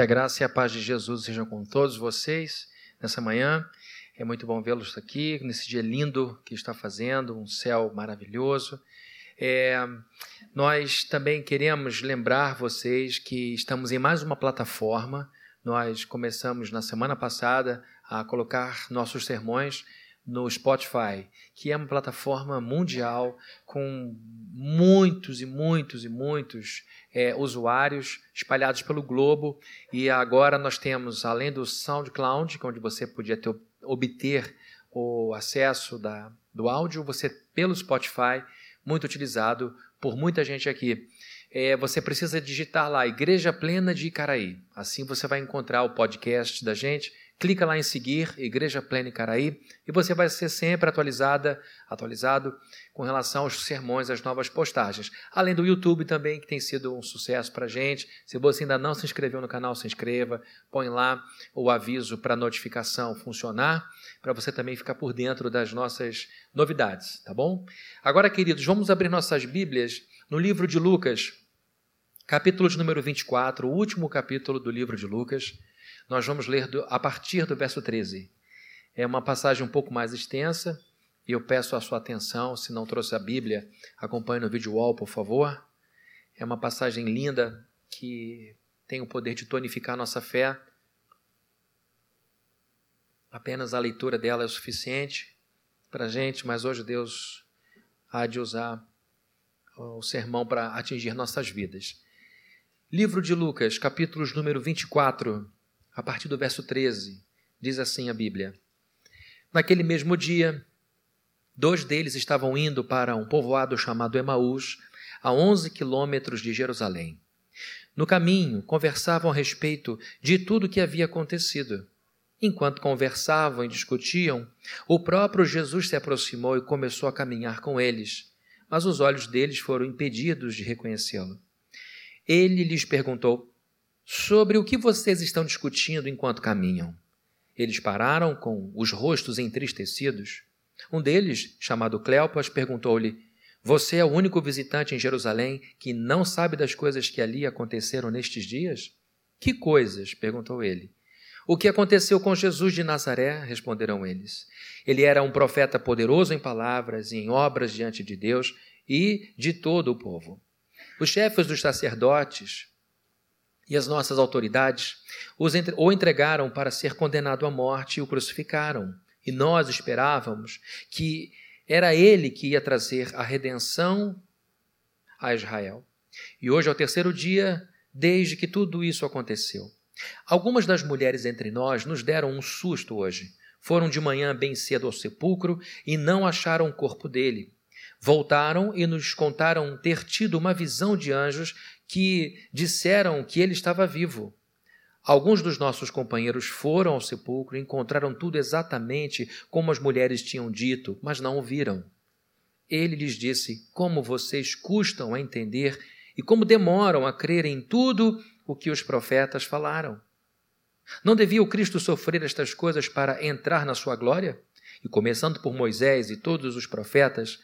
Que a graça e a paz de Jesus sejam com todos vocês nessa manhã. É muito bom vê-los aqui, nesse dia lindo que está fazendo, um céu maravilhoso. É, nós também queremos lembrar vocês que estamos em mais uma plataforma. Nós começamos na semana passada a colocar nossos sermões no Spotify, que é uma plataforma mundial com muitos e muitos e muitos é, usuários espalhados pelo globo. E agora nós temos, além do SoundCloud, é onde você podia ter, obter o acesso da, do áudio, você pelo Spotify, muito utilizado por muita gente aqui. É, você precisa digitar lá Igreja Plena de Icaraí. Assim você vai encontrar o podcast da gente clica lá em seguir, Igreja Plena Icaraí, e você vai ser sempre atualizada, atualizado com relação aos sermões, às novas postagens. Além do YouTube também, que tem sido um sucesso para a gente. Se você ainda não se inscreveu no canal, se inscreva, põe lá o aviso para notificação funcionar, para você também ficar por dentro das nossas novidades, tá bom? Agora, queridos, vamos abrir nossas Bíblias no livro de Lucas, capítulo de número 24, o último capítulo do livro de Lucas. Nós vamos ler do, a partir do verso 13. É uma passagem um pouco mais extensa e eu peço a sua atenção. Se não trouxe a Bíblia, acompanhe no vídeo wall, por favor. É uma passagem linda que tem o poder de tonificar nossa fé. Apenas a leitura dela é o suficiente para a gente, mas hoje Deus há de usar o sermão para atingir nossas vidas. Livro de Lucas, capítulos número 24, a partir do verso 13. Diz assim a Bíblia: Naquele mesmo dia, dois deles estavam indo para um povoado chamado Emaús, a 11 quilômetros de Jerusalém. No caminho, conversavam a respeito de tudo o que havia acontecido. Enquanto conversavam e discutiam, o próprio Jesus se aproximou e começou a caminhar com eles, mas os olhos deles foram impedidos de reconhecê-lo. Ele lhes perguntou: sobre o que vocês estão discutindo enquanto caminham. Eles pararam com os rostos entristecidos. Um deles, chamado Cleopas, perguntou-lhe: Você é o único visitante em Jerusalém que não sabe das coisas que ali aconteceram nestes dias? Que coisas? perguntou ele. O que aconteceu com Jesus de Nazaré? responderam eles. Ele era um profeta poderoso em palavras e em obras diante de Deus e de todo o povo. Os chefes dos sacerdotes e as nossas autoridades o entregaram para ser condenado à morte e o crucificaram. E nós esperávamos que era ele que ia trazer a redenção a Israel. E hoje é o terceiro dia desde que tudo isso aconteceu. Algumas das mulheres entre nós nos deram um susto hoje. Foram de manhã bem cedo ao sepulcro e não acharam o corpo dele. Voltaram e nos contaram ter tido uma visão de anjos que disseram que ele estava vivo. Alguns dos nossos companheiros foram ao sepulcro e encontraram tudo exatamente como as mulheres tinham dito, mas não o viram. Ele lhes disse: Como vocês custam a entender e como demoram a crer em tudo o que os profetas falaram. Não devia o Cristo sofrer estas coisas para entrar na sua glória? E começando por Moisés e todos os profetas,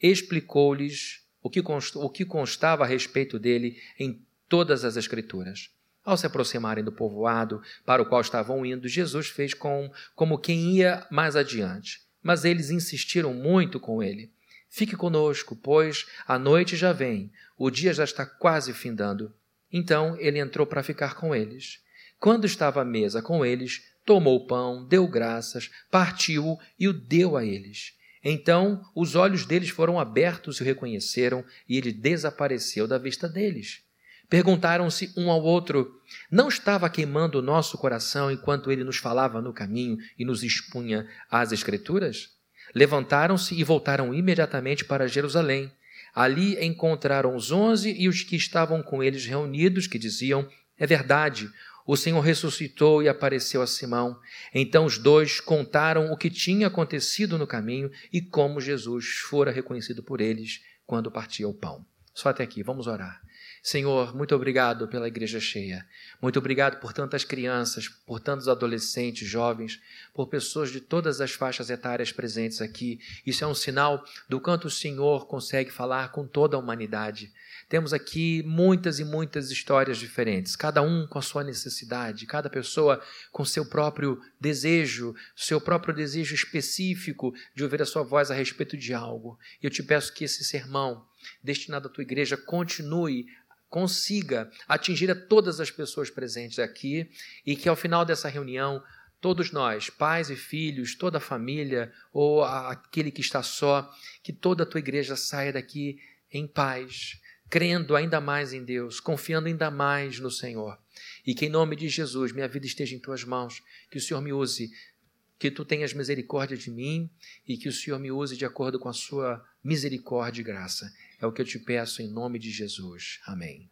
explicou-lhes o que, o que constava a respeito dele em todas as Escrituras. Ao se aproximarem do povoado para o qual estavam indo, Jesus fez com, como quem ia mais adiante. Mas eles insistiram muito com ele. Fique conosco, pois a noite já vem, o dia já está quase findando. Então ele entrou para ficar com eles. Quando estava à mesa com eles, tomou o pão, deu graças, partiu-o e o deu a eles. Então os olhos deles foram abertos e o reconheceram, e ele desapareceu da vista deles. Perguntaram-se um ao outro: Não estava queimando o nosso coração enquanto ele nos falava no caminho e nos expunha as Escrituras? Levantaram-se e voltaram imediatamente para Jerusalém. Ali encontraram os onze e os que estavam com eles reunidos, que diziam: É verdade, o Senhor ressuscitou e apareceu a Simão. Então os dois contaram o que tinha acontecido no caminho e como Jesus fora reconhecido por eles quando partia o pão. Só até aqui, vamos orar. Senhor, muito obrigado pela igreja cheia. Muito obrigado por tantas crianças, por tantos adolescentes, jovens, por pessoas de todas as faixas etárias presentes aqui. Isso é um sinal do quanto o Senhor consegue falar com toda a humanidade. Temos aqui muitas e muitas histórias diferentes, cada um com a sua necessidade, cada pessoa com seu próprio desejo, seu próprio desejo específico de ouvir a sua voz a respeito de algo. E eu te peço que esse sermão destinado à tua igreja continue consiga atingir a todas as pessoas presentes aqui e que ao final dessa reunião todos nós, pais e filhos, toda a família ou aquele que está só, que toda a tua igreja saia daqui em paz, crendo ainda mais em Deus, confiando ainda mais no Senhor. E que em nome de Jesus minha vida esteja em tuas mãos, que o Senhor me use, que tu tenhas misericórdia de mim e que o Senhor me use de acordo com a sua misericórdia e graça. É o que eu te peço em nome de Jesus. Amém.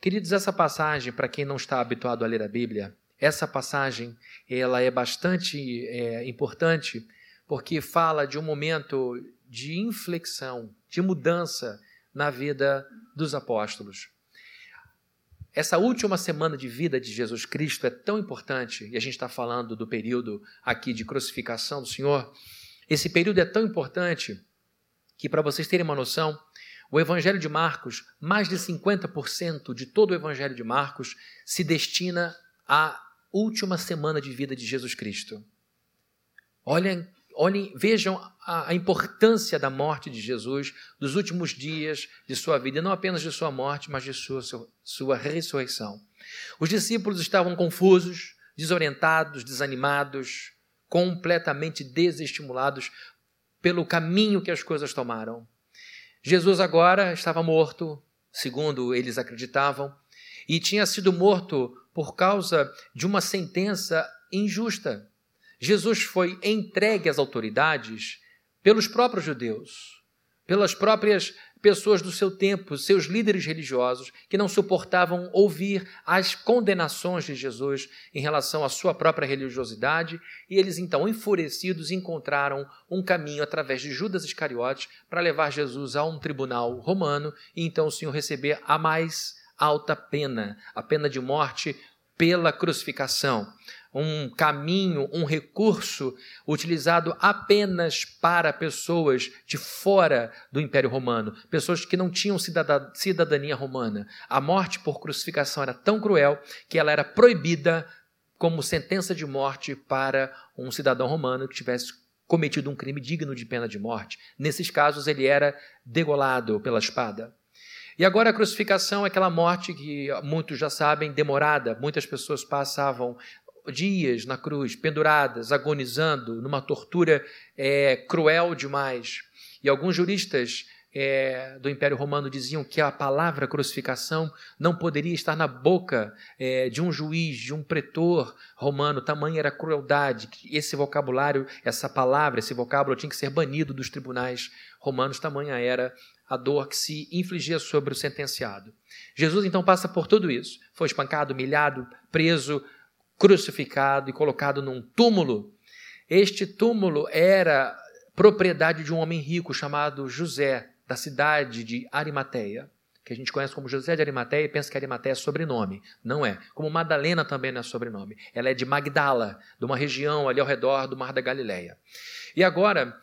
Queridos, essa passagem, para quem não está habituado a ler a Bíblia, essa passagem ela é bastante é, importante porque fala de um momento de inflexão, de mudança na vida dos apóstolos. Essa última semana de vida de Jesus Cristo é tão importante, e a gente está falando do período aqui de crucificação do Senhor. Esse período é tão importante que, para vocês terem uma noção, o Evangelho de Marcos, mais de 50% de todo o Evangelho de Marcos se destina à última semana de vida de Jesus Cristo. Olhem, olhem vejam a, a importância da morte de Jesus, dos últimos dias de sua vida, não apenas de sua morte, mas de sua, sua, sua ressurreição. Os discípulos estavam confusos, desorientados, desanimados, completamente desestimulados pelo caminho que as coisas tomaram. Jesus agora estava morto, segundo eles acreditavam, e tinha sido morto por causa de uma sentença injusta. Jesus foi entregue às autoridades pelos próprios judeus, pelas próprias pessoas do seu tempo, seus líderes religiosos, que não suportavam ouvir as condenações de Jesus em relação à sua própria religiosidade, e eles então, enfurecidos, encontraram um caminho através de Judas Iscariotes para levar Jesus a um tribunal romano e então o Senhor receber a mais alta pena, a pena de morte pela crucificação um caminho, um recurso utilizado apenas para pessoas de fora do Império Romano, pessoas que não tinham cidadania romana. A morte por crucificação era tão cruel que ela era proibida como sentença de morte para um cidadão romano que tivesse cometido um crime digno de pena de morte. Nesses casos, ele era degolado pela espada. E agora a crucificação é aquela morte que muitos já sabem, demorada. Muitas pessoas passavam dias na cruz, penduradas, agonizando, numa tortura é, cruel demais. E alguns juristas é, do Império Romano diziam que a palavra crucificação não poderia estar na boca é, de um juiz, de um pretor romano, tamanha era a crueldade, que esse vocabulário, essa palavra, esse vocábulo tinha que ser banido dos tribunais romanos, tamanha era a dor que se infligia sobre o sentenciado. Jesus então passa por tudo isso. Foi espancado, humilhado, preso, crucificado e colocado num túmulo. Este túmulo era propriedade de um homem rico chamado José, da cidade de Arimateia, que a gente conhece como José de Arimateia e pensa que Arimateia é sobrenome. Não é. Como Madalena também não é sobrenome. Ela é de Magdala, de uma região ali ao redor do Mar da Galileia. E agora,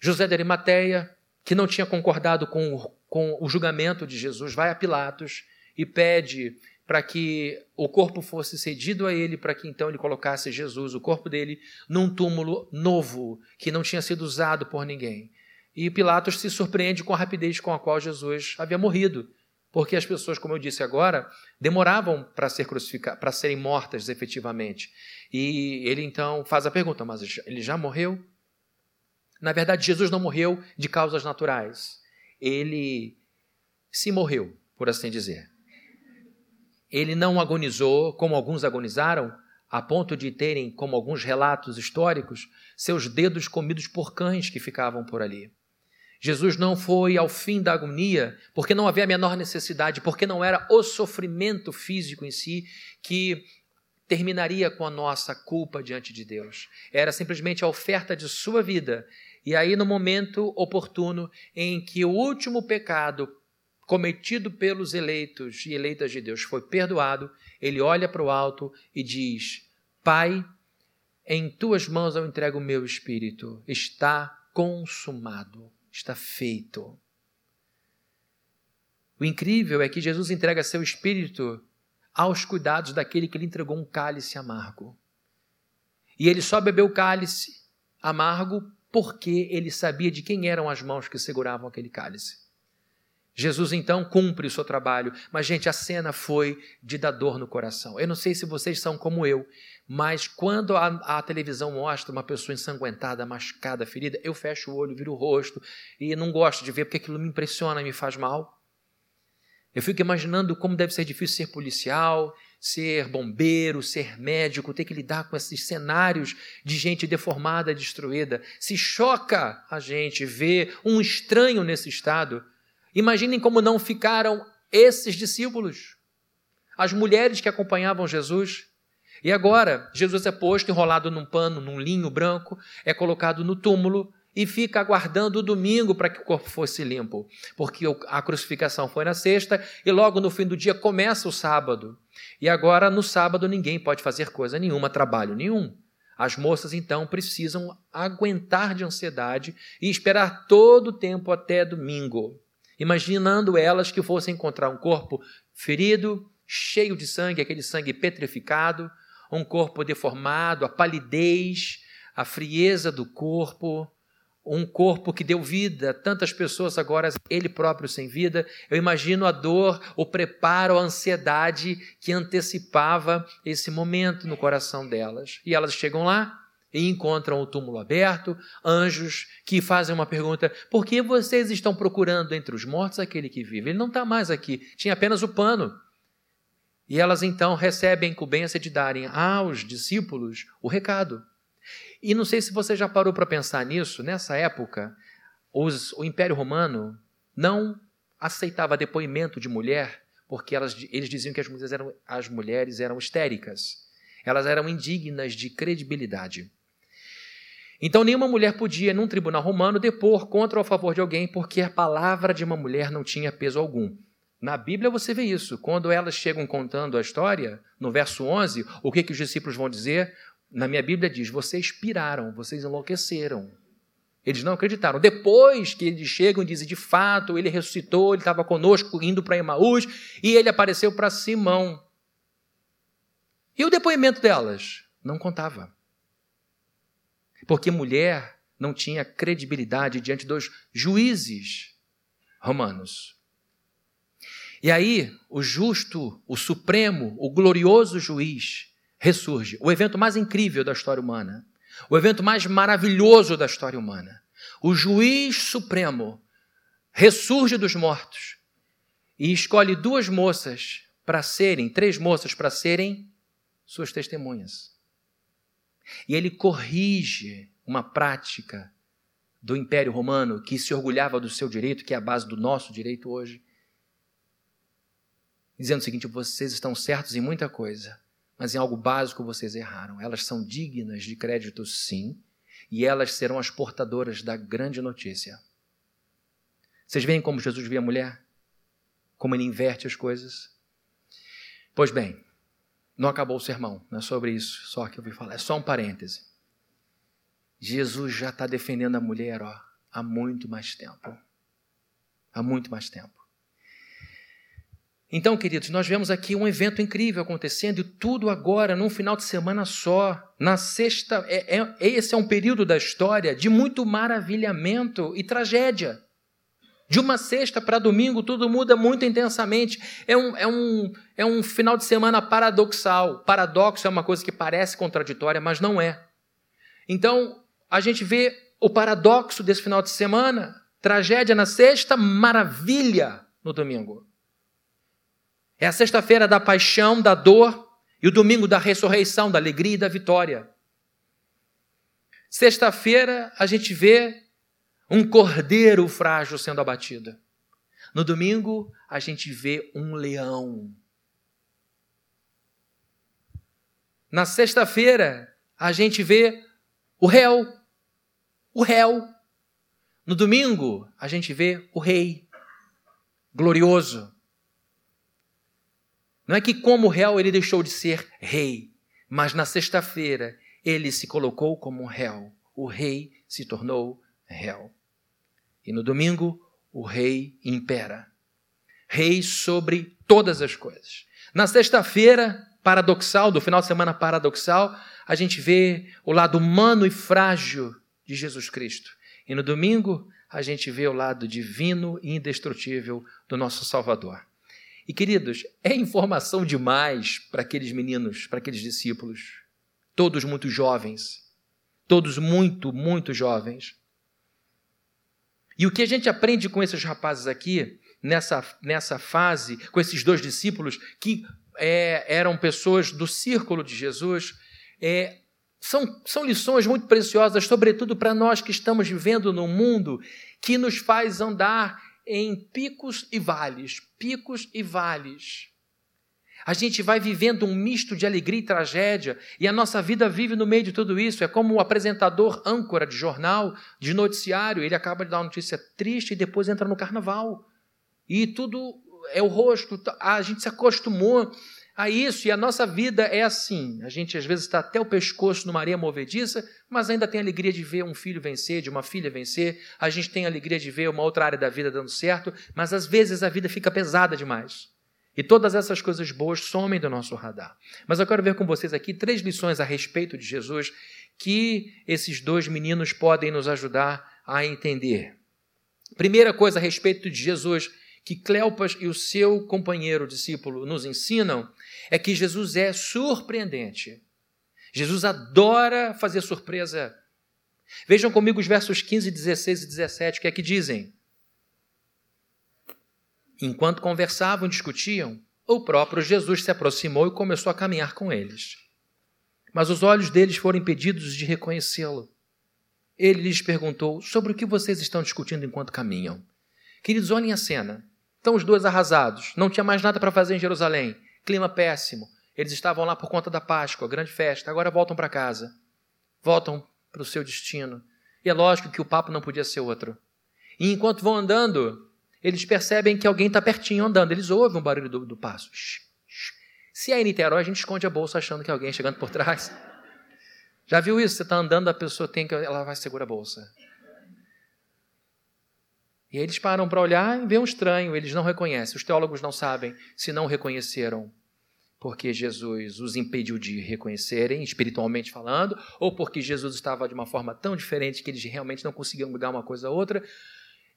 José de Arimateia, que não tinha concordado com, com o julgamento de Jesus, vai a Pilatos e pede para que o corpo fosse cedido a ele, para que então ele colocasse Jesus, o corpo dele, num túmulo novo, que não tinha sido usado por ninguém. E Pilatos se surpreende com a rapidez com a qual Jesus havia morrido, porque as pessoas, como eu disse agora, demoravam para ser crucificadas, para serem mortas efetivamente. E ele então faz a pergunta: mas ele já morreu? Na verdade, Jesus não morreu de causas naturais. Ele se morreu, por assim dizer. Ele não agonizou como alguns agonizaram, a ponto de terem, como alguns relatos históricos, seus dedos comidos por cães que ficavam por ali. Jesus não foi ao fim da agonia porque não havia a menor necessidade, porque não era o sofrimento físico em si que terminaria com a nossa culpa diante de Deus. Era simplesmente a oferta de sua vida. E aí, no momento oportuno em que o último pecado cometido pelos eleitos e eleitas de Deus foi perdoado, ele olha para o alto e diz: Pai, em tuas mãos eu entrego o meu espírito, está consumado, está feito. O incrível é que Jesus entrega seu espírito aos cuidados daquele que lhe entregou um cálice amargo. E ele só bebeu o cálice amargo porque ele sabia de quem eram as mãos que seguravam aquele cálice. Jesus então cumpre o seu trabalho, mas gente, a cena foi de dar dor no coração. Eu não sei se vocês são como eu, mas quando a, a, televisão mostra uma pessoa ensanguentada, machucada, ferida, eu fecho o olho, viro o rosto e não gosto de ver porque aquilo me impressiona e me faz mal. Eu fico imaginando como deve ser difícil ser policial, ser bombeiro, ser médico, ter que lidar com esses cenários de gente deformada, destruída. Se choca a gente ver um estranho nesse estado. Imaginem como não ficaram esses discípulos, as mulheres que acompanhavam Jesus. E agora, Jesus é posto enrolado num pano, num linho branco, é colocado no túmulo, e fica aguardando o domingo para que o corpo fosse limpo, porque a crucificação foi na sexta e logo no fim do dia começa o sábado. E agora no sábado ninguém pode fazer coisa nenhuma, trabalho nenhum. As moças então precisam aguentar de ansiedade e esperar todo o tempo até domingo, imaginando elas que fossem encontrar um corpo ferido, cheio de sangue, aquele sangue petrificado, um corpo deformado, a palidez, a frieza do corpo, um corpo que deu vida a tantas pessoas, agora ele próprio sem vida. Eu imagino a dor, o preparo, a ansiedade que antecipava esse momento no coração delas. E elas chegam lá e encontram o túmulo aberto, anjos que fazem uma pergunta: por que vocês estão procurando entre os mortos aquele que vive? Ele não está mais aqui, tinha apenas o pano. E elas então recebem a incumbência de darem aos discípulos o recado. E não sei se você já parou para pensar nisso, nessa época, os, o Império Romano não aceitava depoimento de mulher porque elas, eles diziam que as mulheres, eram, as mulheres eram histéricas. Elas eram indignas de credibilidade. Então, nenhuma mulher podia, num tribunal romano, depor contra ou a favor de alguém, porque a palavra de uma mulher não tinha peso algum. Na Bíblia você vê isso. Quando elas chegam contando a história, no verso 11, o que, que os discípulos vão dizer? Na minha Bíblia diz: vocês piraram, vocês enlouqueceram. Eles não acreditaram. Depois que eles chegam e dizem, de fato, ele ressuscitou, ele estava conosco indo para Emaús e ele apareceu para Simão. E o depoimento delas? Não contava. Porque mulher não tinha credibilidade diante dos juízes romanos. E aí, o justo, o supremo, o glorioso juiz ressurge. O evento mais incrível da história humana. O evento mais maravilhoso da história humana. O juiz supremo ressurge dos mortos e escolhe duas moças para serem, três moças para serem suas testemunhas. E ele corrige uma prática do Império Romano que se orgulhava do seu direito, que é a base do nosso direito hoje, dizendo o seguinte: vocês estão certos em muita coisa, mas em algo básico vocês erraram. Elas são dignas de crédito, sim, e elas serão as portadoras da grande notícia. Vocês veem como Jesus via a mulher? Como ele inverte as coisas? Pois bem, não acabou o sermão, não é sobre isso só que eu vim falar, é só um parêntese. Jesus já está defendendo a mulher ó, há muito mais tempo. Há muito mais tempo. Então, queridos, nós vemos aqui um evento incrível acontecendo e tudo agora num final de semana só. Na sexta, é, é, esse é um período da história de muito maravilhamento e tragédia. De uma sexta para domingo, tudo muda muito intensamente. É um, é, um, é um final de semana paradoxal. Paradoxo é uma coisa que parece contraditória, mas não é. Então, a gente vê o paradoxo desse final de semana: tragédia na sexta, maravilha no domingo. É a sexta-feira da paixão, da dor e o domingo da ressurreição, da alegria e da vitória. Sexta-feira a gente vê um cordeiro frágil sendo abatido. No domingo a gente vê um leão. Na sexta-feira a gente vê o réu. O réu. No domingo a gente vê o rei. glorioso. Não é que, como réu, ele deixou de ser rei, mas na sexta-feira ele se colocou como réu. O rei se tornou réu. E no domingo, o rei impera. Rei sobre todas as coisas. Na sexta-feira, paradoxal, do final de semana paradoxal, a gente vê o lado humano e frágil de Jesus Cristo. E no domingo, a gente vê o lado divino e indestrutível do nosso Salvador. E queridos, é informação demais para aqueles meninos, para aqueles discípulos, todos muito jovens, todos muito, muito jovens. E o que a gente aprende com esses rapazes aqui, nessa, nessa fase, com esses dois discípulos, que é, eram pessoas do círculo de Jesus, é, são, são lições muito preciosas, sobretudo para nós que estamos vivendo num mundo que nos faz andar em picos e vales, picos e vales. A gente vai vivendo um misto de alegria e tragédia, e a nossa vida vive no meio de tudo isso. É como o apresentador âncora de jornal, de noticiário, ele acaba de dar uma notícia triste e depois entra no carnaval. E tudo é o rosto, a gente se acostumou a isso, e a nossa vida é assim. A gente às vezes está até o pescoço numa areia movediça, mas ainda tem a alegria de ver um filho vencer, de uma filha vencer. A gente tem a alegria de ver uma outra área da vida dando certo, mas às vezes a vida fica pesada demais. E todas essas coisas boas somem do nosso radar. Mas eu quero ver com vocês aqui três lições a respeito de Jesus que esses dois meninos podem nos ajudar a entender. Primeira coisa a respeito de Jesus que Cleopas e o seu companheiro discípulo nos ensinam é que Jesus é surpreendente. Jesus adora fazer surpresa. Vejam comigo os versos 15, 16 e 17, que é que dizem. Enquanto conversavam e discutiam, o próprio Jesus se aproximou e começou a caminhar com eles. Mas os olhos deles foram impedidos de reconhecê-lo. Ele lhes perguntou sobre o que vocês estão discutindo enquanto caminham. Queridos, olhem a cena. Estão os dois arrasados. Não tinha mais nada para fazer em Jerusalém. Clima péssimo. Eles estavam lá por conta da Páscoa, grande festa. Agora voltam para casa. Voltam para o seu destino. E é lógico que o papo não podia ser outro. E enquanto vão andando, eles percebem que alguém está pertinho andando. Eles ouvem o barulho do, do passo. Se é em Niterói, a gente esconde a bolsa achando que é alguém chegando por trás. Já viu isso? Você está andando, a pessoa tem que. Ela vai segurar a bolsa. E eles param para olhar e vê um estranho, eles não reconhecem. Os teólogos não sabem se não reconheceram porque Jesus os impediu de reconhecerem, espiritualmente falando, ou porque Jesus estava de uma forma tão diferente que eles realmente não conseguiam ligar uma coisa a outra.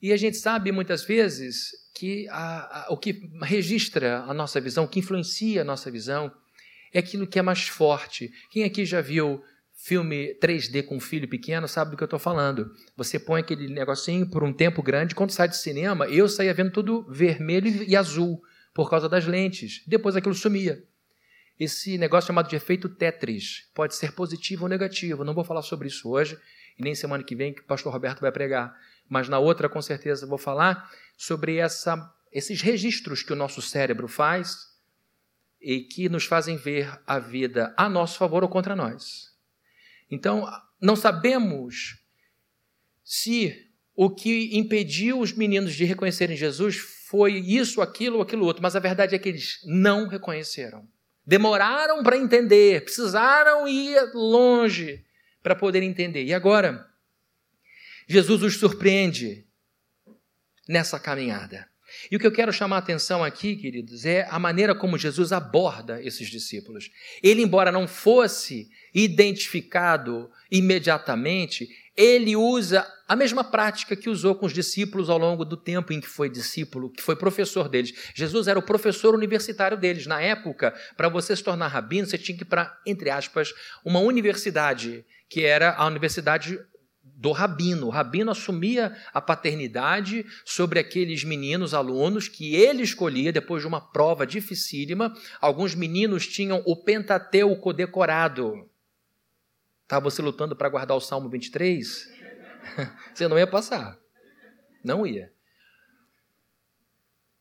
E a gente sabe muitas vezes que a, a, o que registra a nossa visão, o que influencia a nossa visão, é aquilo que é mais forte. Quem aqui já viu filme 3D com um filho pequeno sabe do que eu estou falando. Você põe aquele negocinho por um tempo grande, quando sai de cinema, eu saía vendo tudo vermelho e azul, por causa das lentes. Depois aquilo sumia. Esse negócio chamado de efeito Tetris pode ser positivo ou negativo. Não vou falar sobre isso hoje e nem semana que vem que o pastor Roberto vai pregar. Mas na outra, com certeza, vou falar sobre essa, esses registros que o nosso cérebro faz e que nos fazem ver a vida a nosso favor ou contra nós. Então, não sabemos se o que impediu os meninos de reconhecerem Jesus foi isso, aquilo ou aquilo outro, mas a verdade é que eles não reconheceram. Demoraram para entender, precisaram ir longe para poder entender. E agora, Jesus os surpreende nessa caminhada. E o que eu quero chamar a atenção aqui, queridos, é a maneira como Jesus aborda esses discípulos. Ele, embora não fosse identificado imediatamente, ele usa a mesma prática que usou com os discípulos ao longo do tempo em que foi discípulo, que foi professor deles. Jesus era o professor universitário deles. Na época, para você se tornar rabino, você tinha que ir para, entre aspas, uma universidade, que era a universidade do rabino. O rabino assumia a paternidade sobre aqueles meninos alunos que ele escolhia depois de uma prova dificílima. Alguns meninos tinham o Pentateuco decorado. Estava você lutando para guardar o Salmo 23? Você não ia passar. Não ia.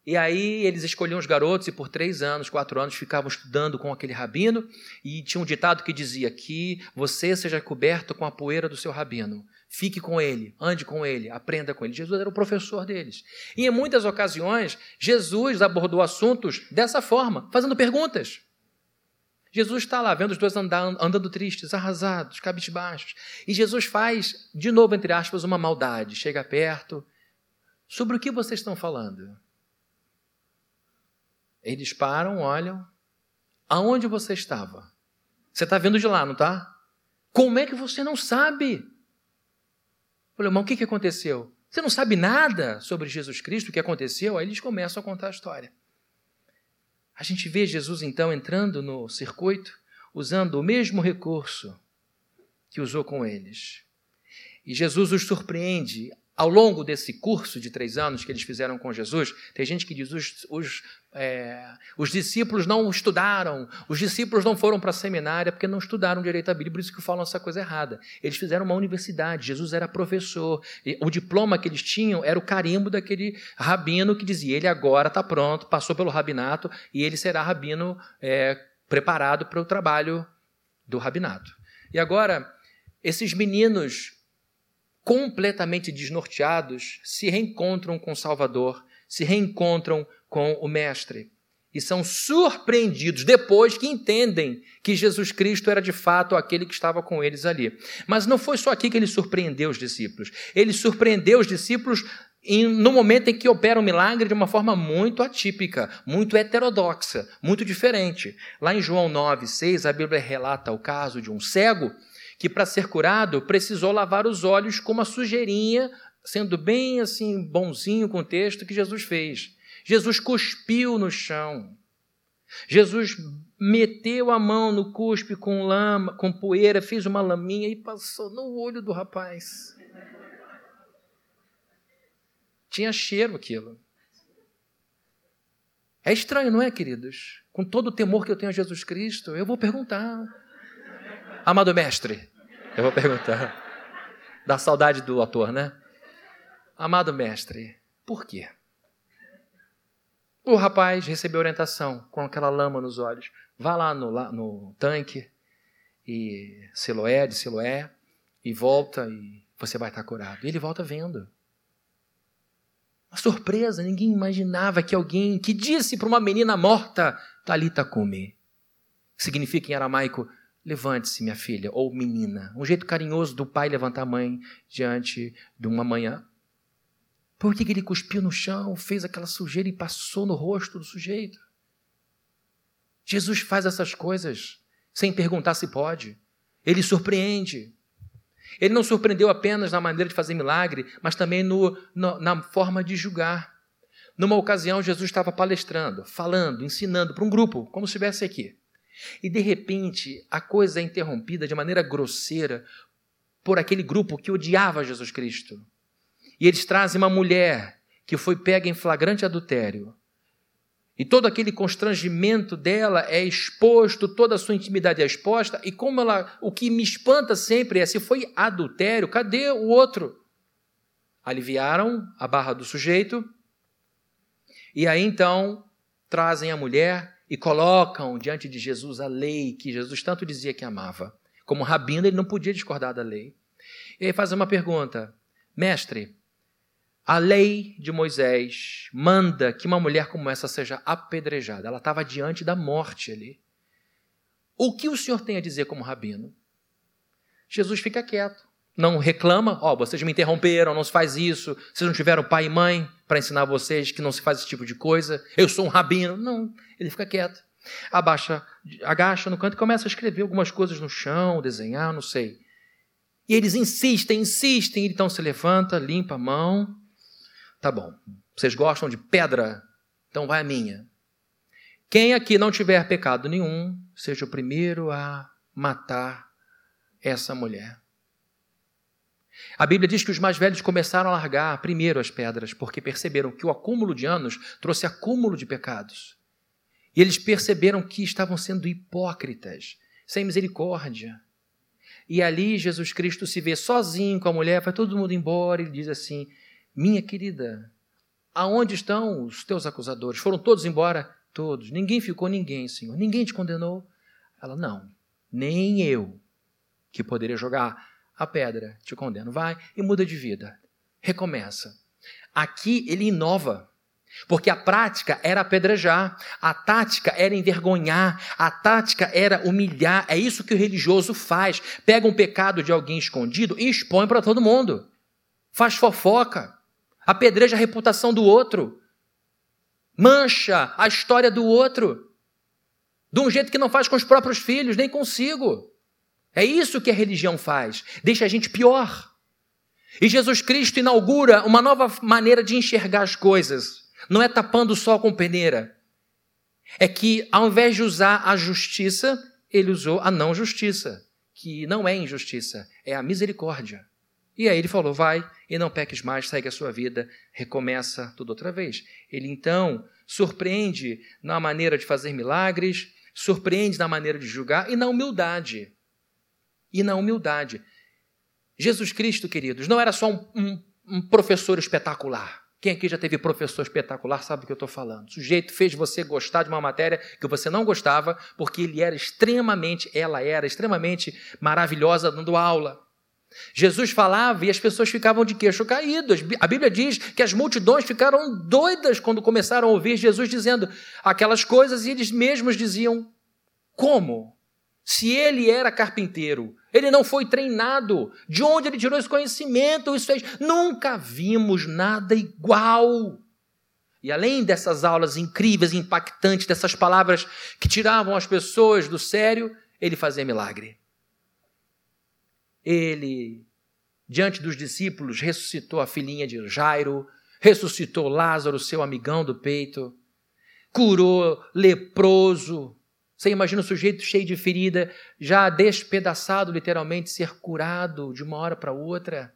E aí eles escolhiam os garotos e por três anos, quatro anos, ficavam estudando com aquele rabino. E tinha um ditado que dizia que você seja coberto com a poeira do seu rabino. Fique com ele, ande com ele, aprenda com ele. Jesus era o professor deles. E em muitas ocasiões, Jesus abordou assuntos dessa forma, fazendo perguntas. Jesus está lá vendo os dois andando, tristes, arrasados, cabisbaixos. E Jesus faz, de novo, entre aspas, uma maldade. Chega perto. Sobre o que vocês estão falando? Eles param, olham. Aonde você estava? Você está vendo de lá, não está? Como é que você não sabe? Falei, irmão, o que, que aconteceu? Você não sabe nada sobre Jesus Cristo, o que aconteceu? Aí eles começam a contar a história. A gente vê Jesus então entrando no circuito, usando o mesmo recurso que usou com eles. E Jesus os surpreende ao longo desse curso de três anos que eles fizeram com Jesus, tem gente que diz os, os, é, os discípulos não estudaram, os discípulos não foram para a seminária porque não estudaram direito a Bíblia, por isso que falam essa coisa errada. Eles fizeram uma universidade, Jesus era professor, o diploma que eles tinham era o carimbo daquele rabino que dizia: ele agora está pronto, passou pelo rabinato e ele será rabino é, preparado para o trabalho do rabinato. E agora, esses meninos completamente desnorteados, se reencontram com o Salvador, se reencontram com o Mestre. E são surpreendidos depois que entendem que Jesus Cristo era de fato aquele que estava com eles ali. Mas não foi só aqui que ele surpreendeu os discípulos. Ele surpreendeu os discípulos no momento em que opera um milagre de uma forma muito atípica, muito heterodoxa, muito diferente. Lá em João 9, 6, a Bíblia relata o caso de um cego que para ser curado precisou lavar os olhos com uma sujeirinha, sendo bem assim bonzinho com o texto que Jesus fez. Jesus cuspiu no chão. Jesus meteu a mão no cuspe com lama, com poeira, fez uma laminha e passou no olho do rapaz. Tinha cheiro aquilo. É estranho, não é, queridos? Com todo o temor que eu tenho a Jesus Cristo, eu vou perguntar. Amado mestre, eu vou perguntar. Da saudade do ator, né? Amado mestre, por quê? O rapaz recebeu orientação com aquela lama nos olhos. Vá lá no, lá no tanque e Siloé, de Siloé, e volta e você vai estar curado. E ele volta vendo. Uma surpresa, ninguém imaginava que alguém que disse para uma menina morta, Talita come, significa em aramaico, Levante-se, minha filha, ou menina. Um jeito carinhoso do pai levantar a mãe diante de uma manhã. Por que ele cuspiu no chão, fez aquela sujeira e passou no rosto do sujeito? Jesus faz essas coisas sem perguntar se pode. Ele surpreende. Ele não surpreendeu apenas na maneira de fazer milagre, mas também no, no, na forma de julgar. Numa ocasião, Jesus estava palestrando, falando, ensinando para um grupo, como se estivesse aqui. E de repente, a coisa é interrompida de maneira grosseira por aquele grupo que odiava Jesus Cristo. E eles trazem uma mulher que foi pega em flagrante adultério. E todo aquele constrangimento dela é exposto, toda a sua intimidade é exposta, e como ela, o que me espanta sempre é se foi adultério, cadê o outro? Aliviaram a barra do sujeito, e aí então trazem a mulher e colocam diante de Jesus a lei que Jesus tanto dizia que amava. Como rabino, ele não podia discordar da lei. E aí faz uma pergunta: Mestre, a lei de Moisés manda que uma mulher como essa seja apedrejada. Ela estava diante da morte ali. O que o senhor tem a dizer como rabino? Jesus fica quieto. Não reclama, ó, oh, vocês me interromperam, não se faz isso, vocês não tiveram pai e mãe para ensinar vocês que não se faz esse tipo de coisa, eu sou um rabino. Não, ele fica quieto. Abaixa, agacha no canto e começa a escrever algumas coisas no chão, desenhar, não sei. E eles insistem, insistem, então se levanta, limpa a mão. Tá bom, vocês gostam de pedra? Então vai a minha. Quem aqui não tiver pecado nenhum, seja o primeiro a matar essa mulher. A Bíblia diz que os mais velhos começaram a largar primeiro as pedras, porque perceberam que o acúmulo de anos trouxe acúmulo de pecados. E eles perceberam que estavam sendo hipócritas, sem misericórdia. E ali Jesus Cristo se vê sozinho com a mulher, vai todo mundo embora e diz assim: Minha querida, aonde estão os teus acusadores? Foram todos embora? Todos. Ninguém ficou, ninguém, Senhor. Ninguém te condenou? Ela, não, nem eu, que poderia jogar a pedra te condena. Vai e muda de vida. Recomeça. Aqui ele inova. Porque a prática era apedrejar, a tática era envergonhar, a tática era humilhar. É isso que o religioso faz. Pega um pecado de alguém escondido e expõe para todo mundo. Faz fofoca, apedreja a reputação do outro, mancha a história do outro, de um jeito que não faz com os próprios filhos, nem consigo. É isso que a religião faz, deixa a gente pior. E Jesus Cristo inaugura uma nova maneira de enxergar as coisas. Não é tapando só com peneira. É que, ao invés de usar a justiça, ele usou a não justiça, que não é injustiça, é a misericórdia. E aí ele falou: vai e não peques mais, segue a sua vida, recomeça tudo outra vez. Ele então surpreende na maneira de fazer milagres, surpreende na maneira de julgar e na humildade. E na humildade. Jesus Cristo, queridos, não era só um, um, um professor espetacular. Quem aqui já teve professor espetacular sabe o que eu estou falando. O sujeito fez você gostar de uma matéria que você não gostava, porque ele era extremamente, ela era extremamente maravilhosa dando aula. Jesus falava e as pessoas ficavam de queixo caído. A Bíblia diz que as multidões ficaram doidas quando começaram a ouvir Jesus dizendo aquelas coisas e eles mesmos diziam: Como? Se ele era carpinteiro, ele não foi treinado. De onde ele tirou esse conhecimento? Isso fez. Nunca vimos nada igual. E além dessas aulas incríveis, impactantes, dessas palavras que tiravam as pessoas do sério, ele fazia milagre. Ele, diante dos discípulos, ressuscitou a filhinha de Jairo, ressuscitou Lázaro, seu amigão do peito, curou leproso, você imagina o sujeito cheio de ferida, já despedaçado, literalmente, ser curado de uma hora para outra.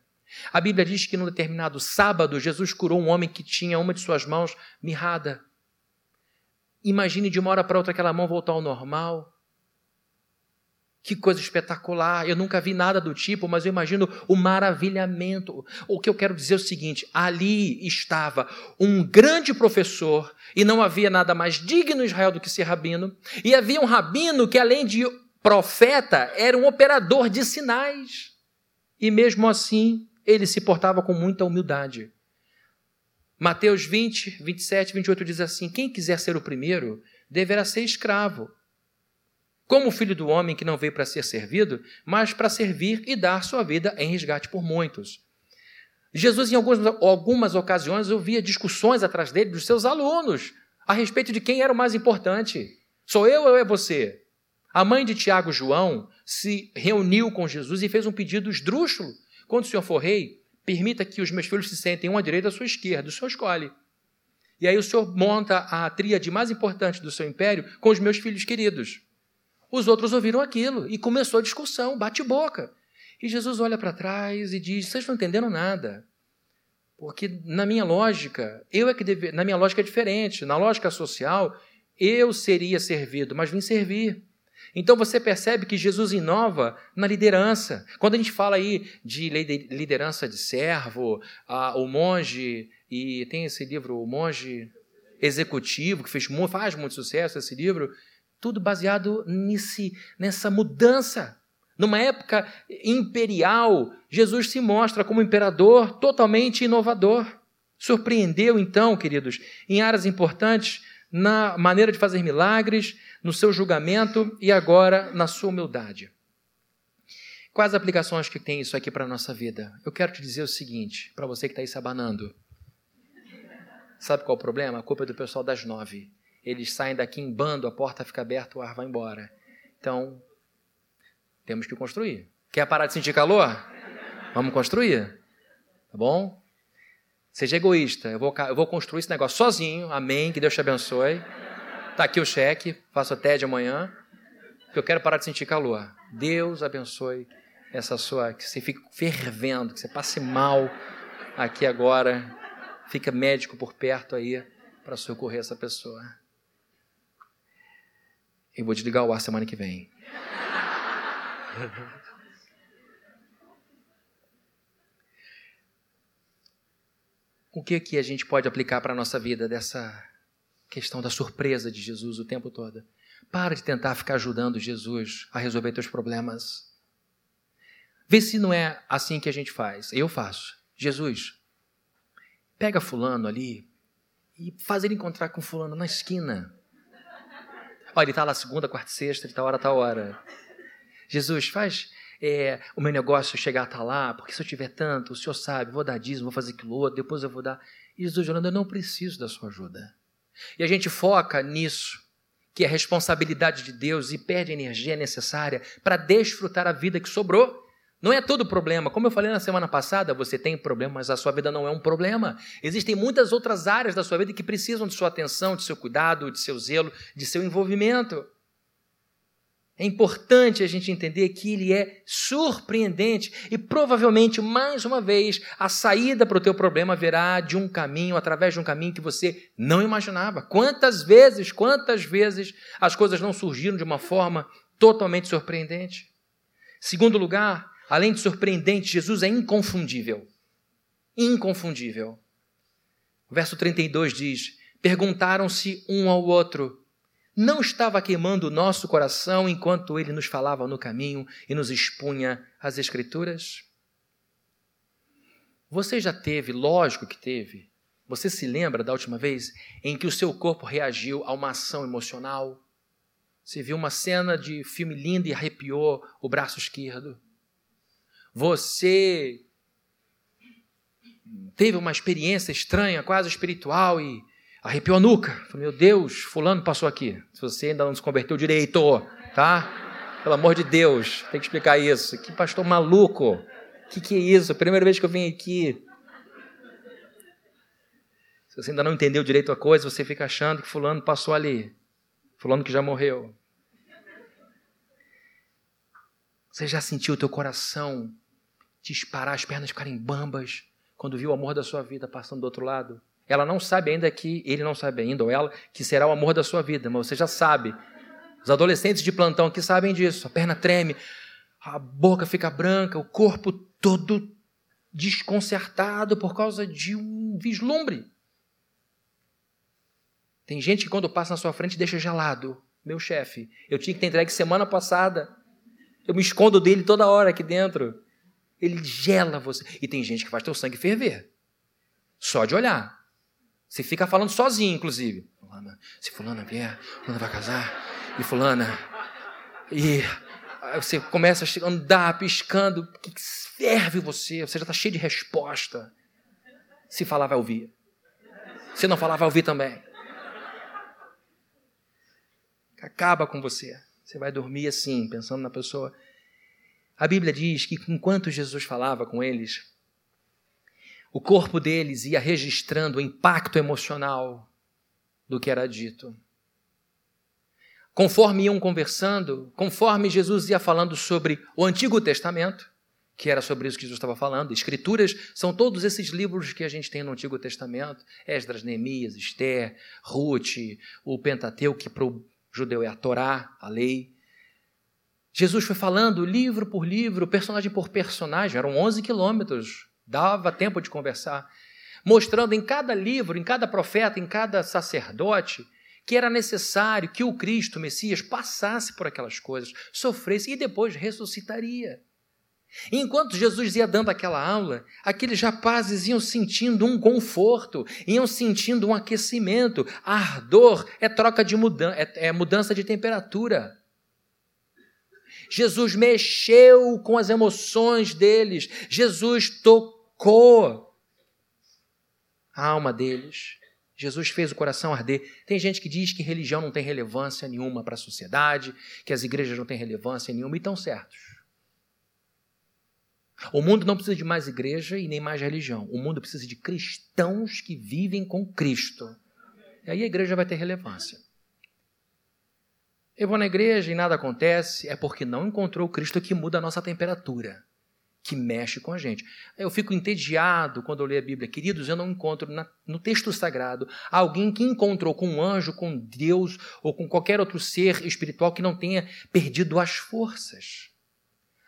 A Bíblia diz que num determinado sábado, Jesus curou um homem que tinha uma de suas mãos mirrada. Imagine de uma hora para outra aquela mão voltar ao normal. Que coisa espetacular! Eu nunca vi nada do tipo, mas eu imagino o maravilhamento. O que eu quero dizer é o seguinte: ali estava um grande professor, e não havia nada mais digno em Israel do que ser rabino, e havia um rabino que, além de profeta, era um operador de sinais. E mesmo assim, ele se portava com muita humildade. Mateus 20, 27, 28 diz assim: Quem quiser ser o primeiro, deverá ser escravo como o filho do homem que não veio para ser servido, mas para servir e dar sua vida em resgate por muitos. Jesus, em algumas, algumas ocasiões, ouvia discussões atrás dele dos seus alunos a respeito de quem era o mais importante. Sou eu ou é você? A mãe de Tiago João se reuniu com Jesus e fez um pedido esdrúxulo. Quando o senhor for rei, permita que os meus filhos se sentem um à direita e à sua esquerda. O senhor escolhe. E aí o senhor monta a tríade mais importante do seu império com os meus filhos queridos. Os outros ouviram aquilo e começou a discussão, bate-boca. E Jesus olha para trás e diz: Vocês não entendendo nada. Porque na minha lógica, eu é que deve... na minha lógica é diferente. Na lógica social, eu seria servido, mas vim servir. Então você percebe que Jesus inova na liderança. Quando a gente fala aí de liderança de servo, o monge, e tem esse livro, O Monge Executivo, que fez, faz muito sucesso esse livro, tudo baseado nesse, nessa mudança. Numa época imperial, Jesus se mostra como imperador totalmente inovador. Surpreendeu, então, queridos, em áreas importantes, na maneira de fazer milagres, no seu julgamento e agora na sua humildade. Quais aplicações que tem isso aqui para a nossa vida? Eu quero te dizer o seguinte, para você que está aí se abanando. Sabe qual é o problema? A culpa é do pessoal das nove eles saem daqui em bando, a porta fica aberta, o ar vai embora. Então, temos que construir. Quer parar de sentir calor? Vamos construir. Tá bom? Seja egoísta. Eu vou, eu vou construir esse negócio sozinho. Amém. Que Deus te abençoe. Tá aqui o cheque. Faço até de amanhã. Porque eu quero parar de sentir calor. Deus abençoe essa sua. Que você fique fervendo, que você passe mal aqui agora. Fica médico por perto aí para socorrer essa pessoa. Eu vou desligar o ar semana que vem. o que que a gente pode aplicar para a nossa vida dessa questão da surpresa de Jesus o tempo todo? Para de tentar ficar ajudando Jesus a resolver teus problemas. Vê se não é assim que a gente faz. Eu faço. Jesus, pega fulano ali e faz ele encontrar com fulano na esquina. Olha, ele está lá segunda, quarta e sexta, ele está hora, tá hora. Jesus, faz é, o meu negócio chegar a estar tá lá, porque se eu tiver tanto, o senhor sabe, vou dar dízimo, vou fazer aquilo outro, depois eu vou dar. E Jesus falando, eu não preciso da sua ajuda. E a gente foca nisso, que é responsabilidade de Deus, e perde a energia necessária para desfrutar a vida que sobrou. Não é todo problema. Como eu falei na semana passada, você tem problema, mas a sua vida não é um problema. Existem muitas outras áreas da sua vida que precisam de sua atenção, de seu cuidado, de seu zelo, de seu envolvimento. É importante a gente entender que ele é surpreendente e provavelmente, mais uma vez, a saída para o teu problema virá de um caminho, através de um caminho que você não imaginava. Quantas vezes, quantas vezes as coisas não surgiram de uma forma totalmente surpreendente? Segundo lugar, Além de surpreendente, Jesus é inconfundível. Inconfundível. O verso 32 diz: Perguntaram-se um ao outro: Não estava queimando o nosso coração enquanto ele nos falava no caminho e nos expunha as Escrituras? Você já teve, lógico que teve, você se lembra da última vez em que o seu corpo reagiu a uma ação emocional? Você viu uma cena de filme lindo e arrepiou o braço esquerdo? Você teve uma experiência estranha, quase espiritual e arrepiou a nuca. Falei, meu Deus, fulano passou aqui. Se você ainda não se converteu direito, tá? Pelo amor de Deus, tem que explicar isso. Que pastor maluco. O que, que é isso? Primeira vez que eu vim aqui. Se você ainda não entendeu direito a coisa, você fica achando que fulano passou ali. Fulano que já morreu. Você já sentiu o teu coração disparar, as pernas ficarem bambas quando viu o amor da sua vida passando do outro lado. Ela não sabe ainda que, ele não sabe ainda, ou ela, que será o amor da sua vida, mas você já sabe. Os adolescentes de plantão aqui sabem disso. A perna treme, a boca fica branca, o corpo todo desconcertado por causa de um vislumbre. Tem gente que quando passa na sua frente deixa gelado. Meu chefe, eu tinha que ter entregue semana passada. Eu me escondo dele toda hora aqui dentro. Ele gela você. E tem gente que faz teu sangue ferver. Só de olhar. Você fica falando sozinho, inclusive. Fulana, se fulana vier, fulana vai casar. E fulana. E você começa a andar piscando. Que ferve você. Você já está cheio de resposta. Se falar, vai ouvir. Se não falar, vai ouvir também. Acaba com você. Você vai dormir assim, pensando na pessoa a Bíblia diz que enquanto Jesus falava com eles, o corpo deles ia registrando o impacto emocional do que era dito. Conforme iam conversando, conforme Jesus ia falando sobre o Antigo Testamento, que era sobre isso que Jesus estava falando, Escrituras são todos esses livros que a gente tem no Antigo Testamento: Esdras, Neemias, Esther, Ruth, o Pentateuco, que para o judeu é a Torá, a lei. Jesus foi falando livro por livro, personagem por personagem, eram 11 quilômetros, dava tempo de conversar, mostrando em cada livro, em cada profeta, em cada sacerdote, que era necessário que o Cristo, o Messias, passasse por aquelas coisas, sofresse e depois ressuscitaria. enquanto Jesus ia dando aquela aula, aqueles rapazes iam sentindo um conforto, iam sentindo um aquecimento. ardor é troca de mudança, é, é mudança de temperatura. Jesus mexeu com as emoções deles, Jesus tocou a alma deles. Jesus fez o coração arder. Tem gente que diz que religião não tem relevância nenhuma para a sociedade, que as igrejas não têm relevância nenhuma, e estão certos. O mundo não precisa de mais igreja e nem mais religião. O mundo precisa de cristãos que vivem com Cristo. E aí a igreja vai ter relevância. Eu vou na igreja e nada acontece, é porque não encontrou o Cristo que muda a nossa temperatura, que mexe com a gente. Eu fico entediado quando eu leio a Bíblia. Queridos, eu não encontro na, no texto sagrado alguém que encontrou com um anjo, com Deus ou com qualquer outro ser espiritual que não tenha perdido as forças.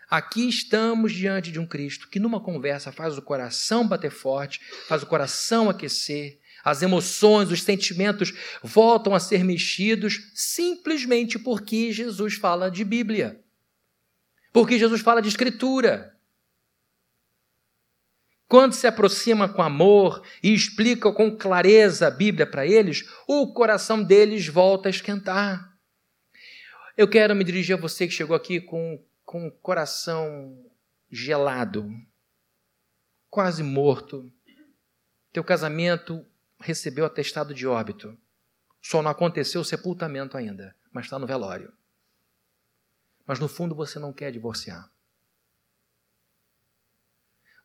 Aqui estamos diante de um Cristo que, numa conversa, faz o coração bater forte, faz o coração aquecer, as emoções, os sentimentos voltam a ser mexidos simplesmente porque Jesus fala de Bíblia. Porque Jesus fala de Escritura. quando se aproxima com amor e explica com clareza a Bíblia para eles, o coração deles volta a esquentar. Eu quero me dirigir a você que chegou aqui com, com o coração gelado, quase morto. Teu casamento recebeu atestado de óbito. Só não aconteceu o sepultamento ainda, mas está no velório. Mas no fundo você não quer divorciar.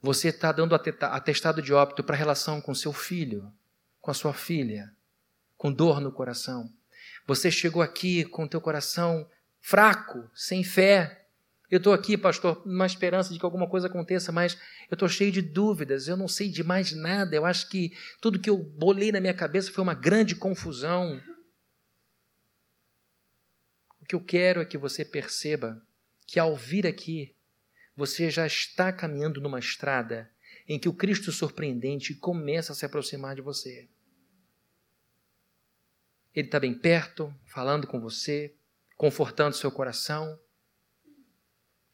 Você está dando atestado de óbito para a relação com seu filho, com a sua filha, com dor no coração. Você chegou aqui com teu coração fraco, sem fé. Eu estou aqui, pastor, numa esperança de que alguma coisa aconteça, mas eu estou cheio de dúvidas, eu não sei de mais nada. Eu acho que tudo que eu bolei na minha cabeça foi uma grande confusão. O que eu quero é que você perceba que ao vir aqui, você já está caminhando numa estrada em que o Cristo surpreendente começa a se aproximar de você. Ele está bem perto, falando com você, confortando seu coração,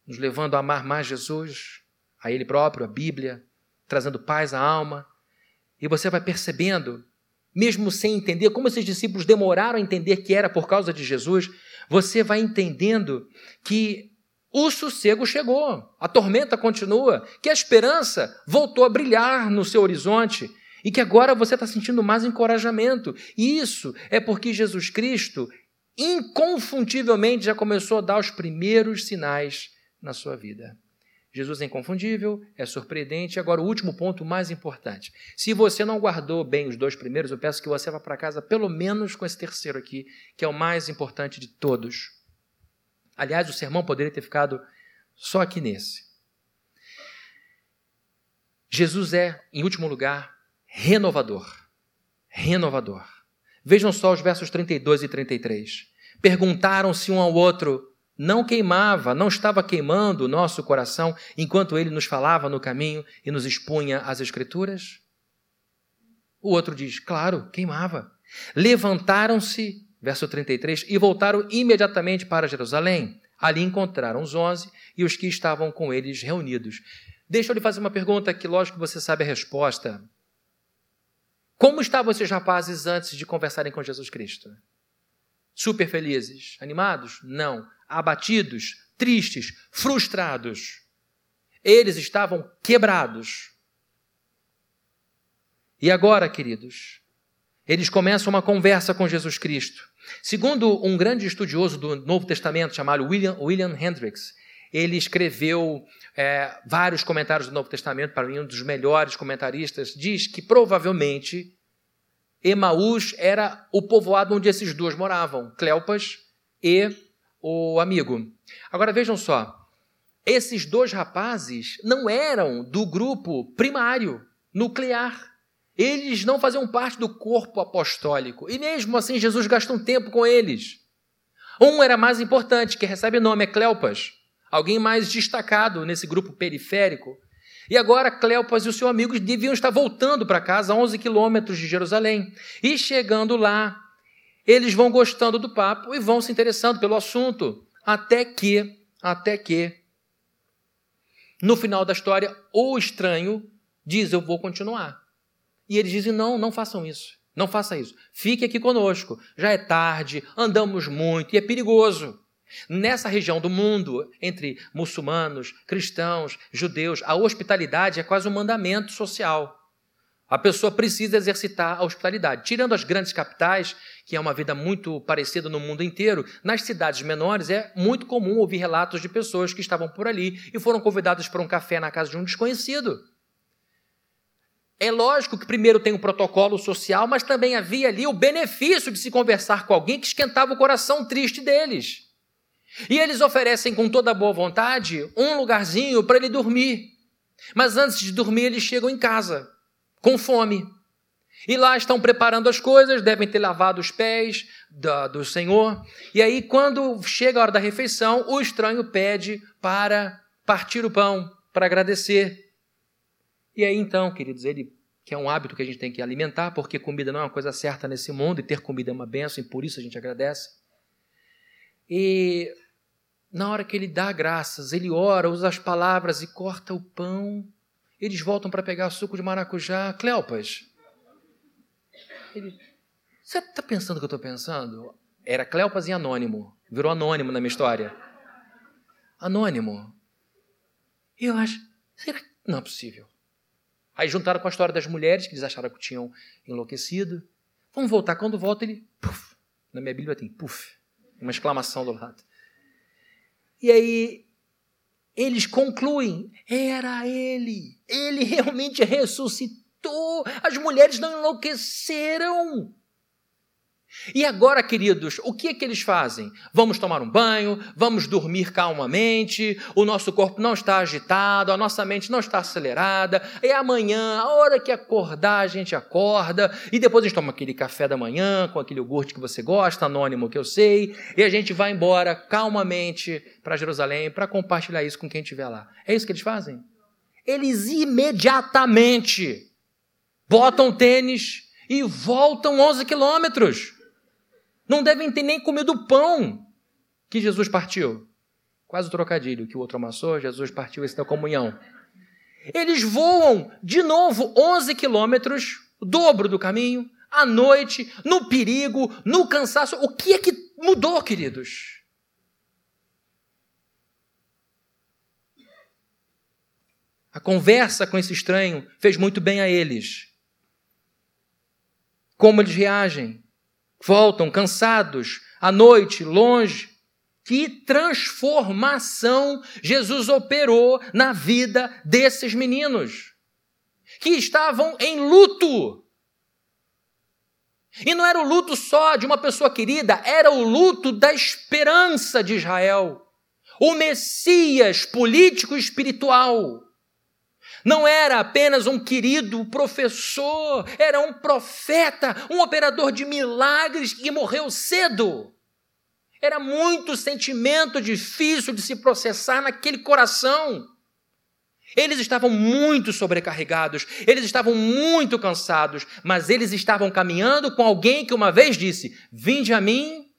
nos levando a amar mais Jesus, a Ele próprio, a Bíblia, trazendo paz à alma. E você vai percebendo, mesmo sem entender, como esses discípulos demoraram a entender que era por causa de Jesus, você vai entendendo que o sossego chegou, a tormenta continua, que a esperança voltou a brilhar no seu horizonte e que agora você está sentindo mais encorajamento. E isso é porque Jesus Cristo, inconfundivelmente, já começou a dar os primeiros sinais na sua vida. Jesus é inconfundível, é surpreendente. Agora, o último ponto mais importante. Se você não guardou bem os dois primeiros, eu peço que você vá para casa pelo menos com esse terceiro aqui, que é o mais importante de todos. Aliás, o sermão poderia ter ficado só aqui nesse. Jesus é, em último lugar, renovador. Renovador. Vejam só os versos 32 e 33. Perguntaram-se um ao outro: não queimava, não estava queimando o nosso coração enquanto ele nos falava no caminho e nos expunha as Escrituras? O outro diz: claro, queimava. Levantaram-se verso 33, e voltaram imediatamente para Jerusalém. Ali encontraram os onze e os que estavam com eles reunidos. Deixa eu lhe fazer uma pergunta que, lógico, você sabe a resposta. Como estavam esses rapazes antes de conversarem com Jesus Cristo? Super felizes? Animados? Não. Abatidos? Tristes? Frustrados? Eles estavam quebrados. E agora, queridos, eles começam uma conversa com Jesus Cristo. Segundo um grande estudioso do Novo Testamento chamado William, William Hendricks, ele escreveu é, vários comentários do Novo Testamento, para mim, um dos melhores comentaristas, diz que provavelmente Emaús era o povoado onde esses dois moravam, Cleopas e o amigo. Agora vejam só, esses dois rapazes não eram do grupo primário, nuclear. Eles não faziam parte do corpo apostólico. E mesmo assim, Jesus gasta um tempo com eles. Um era mais importante, que recebe nome, é Cleopas. Alguém mais destacado nesse grupo periférico. E agora Cleopas e o seu amigo deviam estar voltando para casa, a 11 quilômetros de Jerusalém. E chegando lá, eles vão gostando do papo e vão se interessando pelo assunto. Até que, até que, no final da história, o estranho diz: Eu vou continuar. E eles dizem: não, não façam isso. Não faça isso. Fique aqui conosco. Já é tarde, andamos muito e é perigoso. Nessa região do mundo, entre muçulmanos, cristãos, judeus, a hospitalidade é quase um mandamento social. A pessoa precisa exercitar a hospitalidade. Tirando as grandes capitais, que é uma vida muito parecida no mundo inteiro, nas cidades menores é muito comum ouvir relatos de pessoas que estavam por ali e foram convidadas para um café na casa de um desconhecido. É lógico que primeiro tem o protocolo social, mas também havia ali o benefício de se conversar com alguém que esquentava o coração triste deles. E eles oferecem com toda boa vontade um lugarzinho para ele dormir. Mas antes de dormir, eles chegam em casa, com fome. E lá estão preparando as coisas, devem ter lavado os pés da, do Senhor. E aí, quando chega a hora da refeição, o estranho pede para partir o pão, para agradecer. E aí então, queridos, ele que é um hábito que a gente tem que alimentar, porque comida não é uma coisa certa nesse mundo e ter comida é uma benção e por isso a gente agradece. E na hora que ele dá graças, ele ora, usa as palavras e corta o pão Eles voltam para pegar suco de maracujá. Cleopas, ele, você está pensando o que eu estou pensando? Era Cleopas e Anônimo. Virou anônimo na minha história. Anônimo. E eu acho, não é possível? Aí juntaram com a história das mulheres, que eles acharam que tinham enlouquecido. Vamos voltar. Quando volta, ele. Puff. Na minha Bíblia tem puff. Uma exclamação do lado. E aí eles concluem: era ele. Ele realmente ressuscitou. As mulheres não enlouqueceram. E agora, queridos, o que é que eles fazem? Vamos tomar um banho, vamos dormir calmamente, o nosso corpo não está agitado, a nossa mente não está acelerada, é amanhã, a hora que acordar, a gente acorda, e depois a gente toma aquele café da manhã com aquele iogurte que você gosta, anônimo que eu sei, e a gente vai embora calmamente para Jerusalém para compartilhar isso com quem estiver lá. É isso que eles fazem? Eles imediatamente botam tênis e voltam 11 quilômetros. Não devem ter nem comido o pão que Jesus partiu. Quase o trocadilho que o outro amassou, Jesus partiu esse da comunhão. Eles voam de novo 11 quilômetros, o dobro do caminho, à noite, no perigo, no cansaço. O que é que mudou, queridos? A conversa com esse estranho fez muito bem a eles. Como eles reagem? Voltam cansados, à noite, longe. Que transformação Jesus operou na vida desses meninos, que estavam em luto. E não era o luto só de uma pessoa querida, era o luto da esperança de Israel. O Messias político e espiritual não era apenas um querido professor, era um profeta, um operador de milagres que morreu cedo. Era muito sentimento difícil de se processar naquele coração. Eles estavam muito sobrecarregados, eles estavam muito cansados, mas eles estavam caminhando com alguém que uma vez disse: Vinde a mim,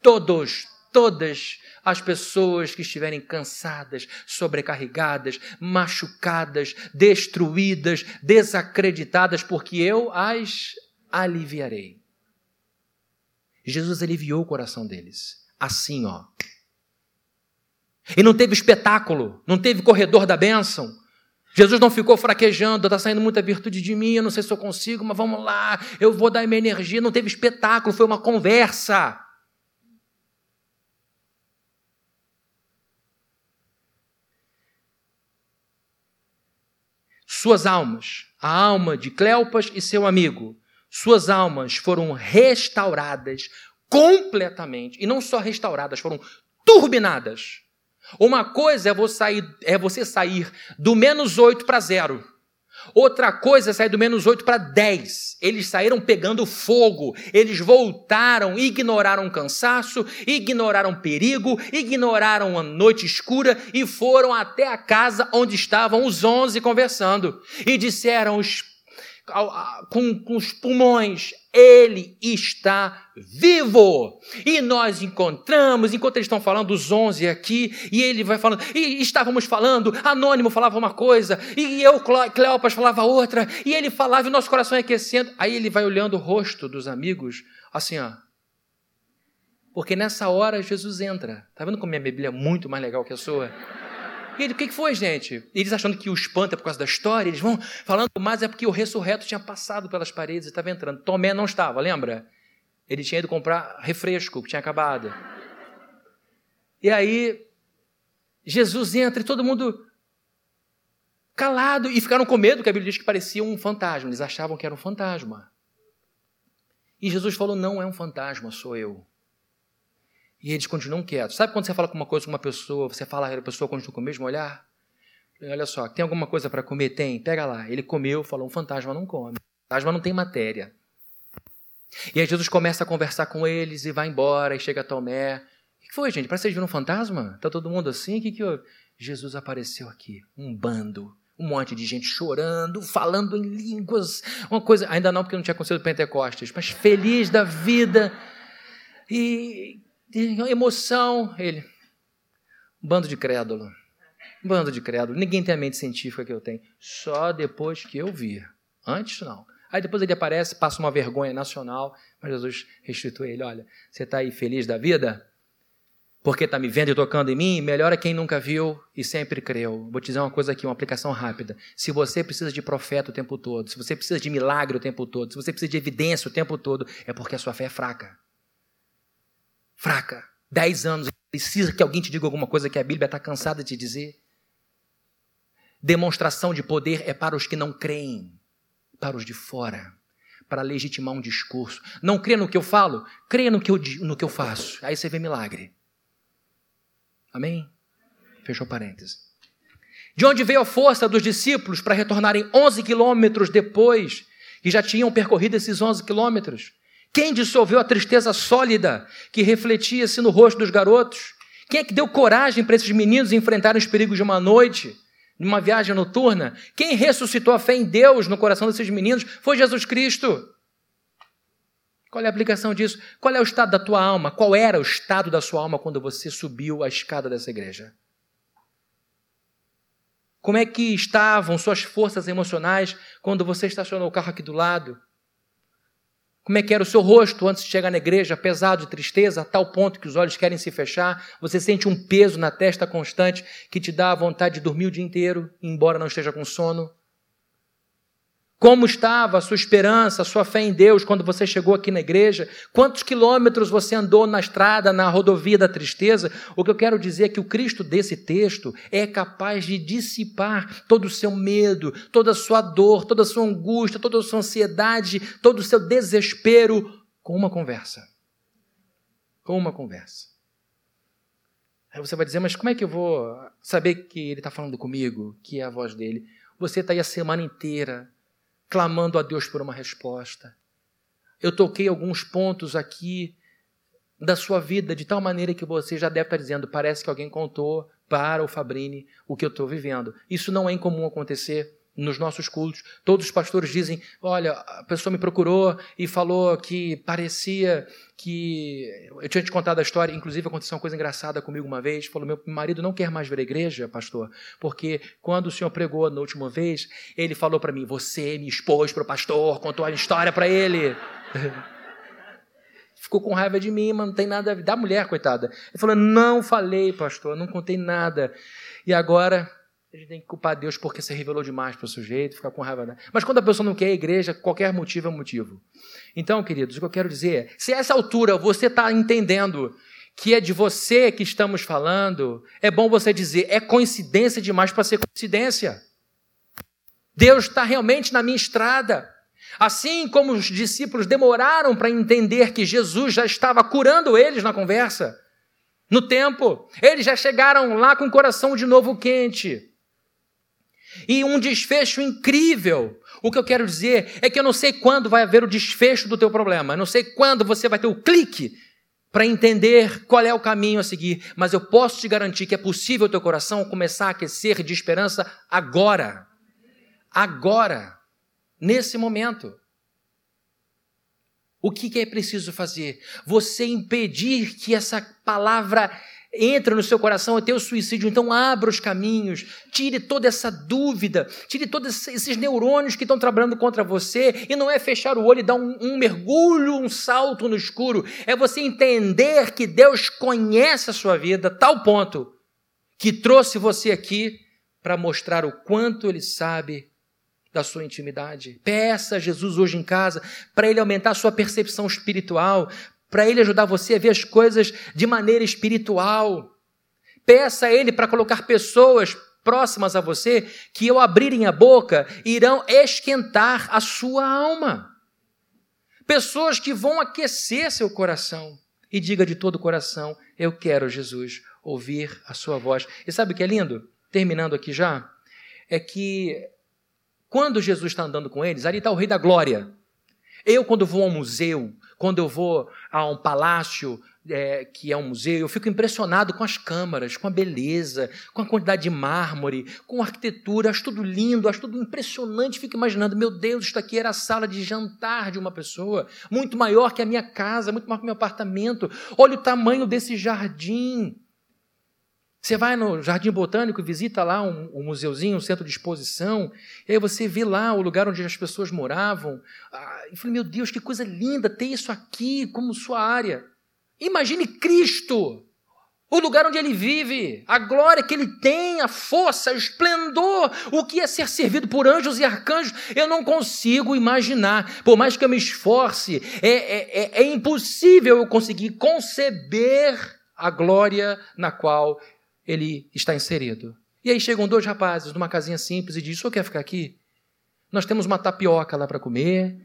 todos, todas as pessoas que estiverem cansadas, sobrecarregadas, machucadas, destruídas, desacreditadas, porque eu as aliviarei. Jesus aliviou o coração deles. Assim, ó. E não teve espetáculo, não teve corredor da bênção. Jesus não ficou fraquejando, está saindo muita virtude de mim, eu não sei se eu consigo, mas vamos lá, eu vou dar minha energia. Não teve espetáculo, foi uma conversa. Suas almas, a alma de Cleopas e seu amigo, suas almas foram restauradas completamente. E não só restauradas, foram turbinadas. Uma coisa é você sair, é você sair do menos 8 para zero. Outra coisa é sair do menos 8 para 10. Eles saíram pegando fogo. Eles voltaram, ignoraram o cansaço, ignoraram o perigo, ignoraram a noite escura e foram até a casa onde estavam os 11 conversando. E disseram os com, com os pulmões, ele está vivo. E nós encontramos, enquanto eles estão falando, os 11 aqui, e ele vai falando, e estávamos falando, Anônimo falava uma coisa, e eu, Cleopas, falava outra, e ele falava e o nosso coração aquecendo. Aí ele vai olhando o rosto dos amigos, assim, ó. Porque nessa hora Jesus entra. Tá vendo como minha Bíblia é muito mais legal que a sua? E ele, o que foi, gente? Eles achando que o espanto é por causa da história, eles vão falando, mas é porque o ressurreto tinha passado pelas paredes e estava entrando. Tomé não estava, lembra? Ele tinha ido comprar refresco, que tinha acabado. E aí, Jesus entra e todo mundo calado e ficaram com medo, que a Bíblia diz que parecia um fantasma. Eles achavam que era um fantasma. E Jesus falou: Não é um fantasma, sou eu. E eles continuam quietos. Sabe quando você fala uma coisa com uma pessoa, você fala, a pessoa continua com o mesmo olhar? Olha só, tem alguma coisa para comer? Tem, pega lá. Ele comeu, falou: um fantasma não come. Fantasma não tem matéria. E aí Jesus começa a conversar com eles e vai embora, e chega a Tomé. O que foi, gente? Parece que vocês viram um fantasma? Está todo mundo assim? O que, que houve? Jesus apareceu aqui, um bando, um monte de gente chorando, falando em línguas, uma coisa, ainda não porque não tinha acontecido Pentecostes, mas feliz da vida. E emoção. Ele, bando de crédulo. Bando de crédulo. Ninguém tem a mente científica que eu tenho. Só depois que eu vir. Antes, não. Aí depois ele aparece, passa uma vergonha nacional, mas Jesus restitui ele: olha, você está aí feliz da vida? Porque está me vendo e tocando em mim? Melhor é quem nunca viu e sempre creu. Vou te dizer uma coisa aqui, uma aplicação rápida. Se você precisa de profeta o tempo todo, se você precisa de milagre o tempo todo, se você precisa de evidência o tempo todo, é porque a sua fé é fraca. Fraca. Dez anos, precisa que alguém te diga alguma coisa que a Bíblia está cansada de dizer. Demonstração de poder é para os que não creem para os de fora, para legitimar um discurso. Não crê no que eu falo, crê no que eu, no que eu faço. Aí você vê milagre. Amém? Fechou parênteses. De onde veio a força dos discípulos para retornarem 11 quilômetros depois que já tinham percorrido esses 11 quilômetros? Quem dissolveu a tristeza sólida que refletia-se no rosto dos garotos? Quem é que deu coragem para esses meninos enfrentarem os perigos de uma noite? numa viagem noturna, quem ressuscitou a fé em Deus no coração desses meninos foi Jesus Cristo. Qual é a aplicação disso? Qual é o estado da tua alma? Qual era o estado da sua alma quando você subiu a escada dessa igreja? Como é que estavam suas forças emocionais quando você estacionou o carro aqui do lado? Como é que era o seu rosto antes de chegar na igreja, pesado de tristeza, a tal ponto que os olhos querem se fechar? Você sente um peso na testa constante que te dá a vontade de dormir o dia inteiro, embora não esteja com sono? Como estava a sua esperança, a sua fé em Deus quando você chegou aqui na igreja? Quantos quilômetros você andou na estrada, na rodovia da tristeza? O que eu quero dizer é que o Cristo desse texto é capaz de dissipar todo o seu medo, toda a sua dor, toda a sua angústia, toda a sua ansiedade, todo o seu desespero com uma conversa. Com uma conversa. Aí você vai dizer, mas como é que eu vou saber que ele está falando comigo, que é a voz dele? Você está aí a semana inteira clamando a Deus por uma resposta. Eu toquei alguns pontos aqui da sua vida de tal maneira que você já deve estar dizendo: parece que alguém contou para o Fabrini o que eu estou vivendo. Isso não é incomum acontecer nos nossos cultos. Todos os pastores dizem: Olha, a pessoa me procurou e falou que parecia que. Eu tinha te contado a história, inclusive aconteceu uma coisa engraçada comigo uma vez. Falou: Meu marido não quer mais ver a igreja, pastor, porque quando o senhor pregou na última vez, ele falou para mim: Você me expôs para o pastor, contou a história para ele. Ficou com raiva de mim, mas não tem nada a ver. Da mulher, coitada. Ele falou: Não falei, pastor, não contei nada. E agora a gente tem que culpar Deus porque se revelou demais para o sujeito, ficar com raiva. Né? Mas quando a pessoa não quer a igreja, qualquer motivo é motivo. Então, queridos, o que eu quero dizer é: se a essa altura você está entendendo que é de você que estamos falando, é bom você dizer: é coincidência demais para ser coincidência. Deus está realmente na minha estrada. Assim como os discípulos demoraram para entender que Jesus já estava curando eles na conversa, no tempo, eles já chegaram lá com o coração de novo quente e um desfecho incrível. O que eu quero dizer é que eu não sei quando vai haver o desfecho do teu problema, eu não sei quando você vai ter o clique para entender qual é o caminho a seguir, mas eu posso te garantir que é possível o teu coração começar a aquecer de esperança agora. Agora, nesse momento. O que é preciso fazer? Você impedir que essa palavra entra no seu coração até o suicídio. Então, abra os caminhos, tire toda essa dúvida, tire todos esses neurônios que estão trabalhando contra você. E não é fechar o olho e dar um, um mergulho, um salto no escuro. É você entender que Deus conhece a sua vida, tal ponto que trouxe você aqui para mostrar o quanto Ele sabe da sua intimidade. Peça a Jesus hoje em casa para Ele aumentar a sua percepção espiritual, para Ele ajudar você a ver as coisas de maneira espiritual. Peça a Ele para colocar pessoas próximas a você que, ao abrirem a boca, irão esquentar a sua alma. Pessoas que vão aquecer seu coração. E diga de todo o coração: Eu quero, Jesus, ouvir a sua voz. E sabe o que é lindo? Terminando aqui já, é que quando Jesus está andando com eles, ali está o Rei da Glória. Eu, quando vou ao museu, quando eu vou a um palácio é, que é um museu, eu fico impressionado com as câmaras, com a beleza, com a quantidade de mármore, com a arquitetura, acho tudo lindo, acho tudo impressionante. Fico imaginando, meu Deus, isto aqui era a sala de jantar de uma pessoa, muito maior que a minha casa, muito maior que o meu apartamento. Olha o tamanho desse jardim. Você vai no Jardim Botânico, visita lá um, um museuzinho, um centro de exposição, e aí você vê lá o lugar onde as pessoas moravam. Ah, e falei, meu Deus, que coisa linda ter isso aqui como sua área. Imagine Cristo, o lugar onde ele vive, a glória que ele tem, a força, o esplendor, o que é ser servido por anjos e arcanjos, eu não consigo imaginar. Por mais que eu me esforce, é, é, é, é impossível eu conseguir conceber a glória na qual ele está inserido. E aí chegam dois rapazes numa casinha simples e dizem: O senhor quer ficar aqui? Nós temos uma tapioca lá para comer,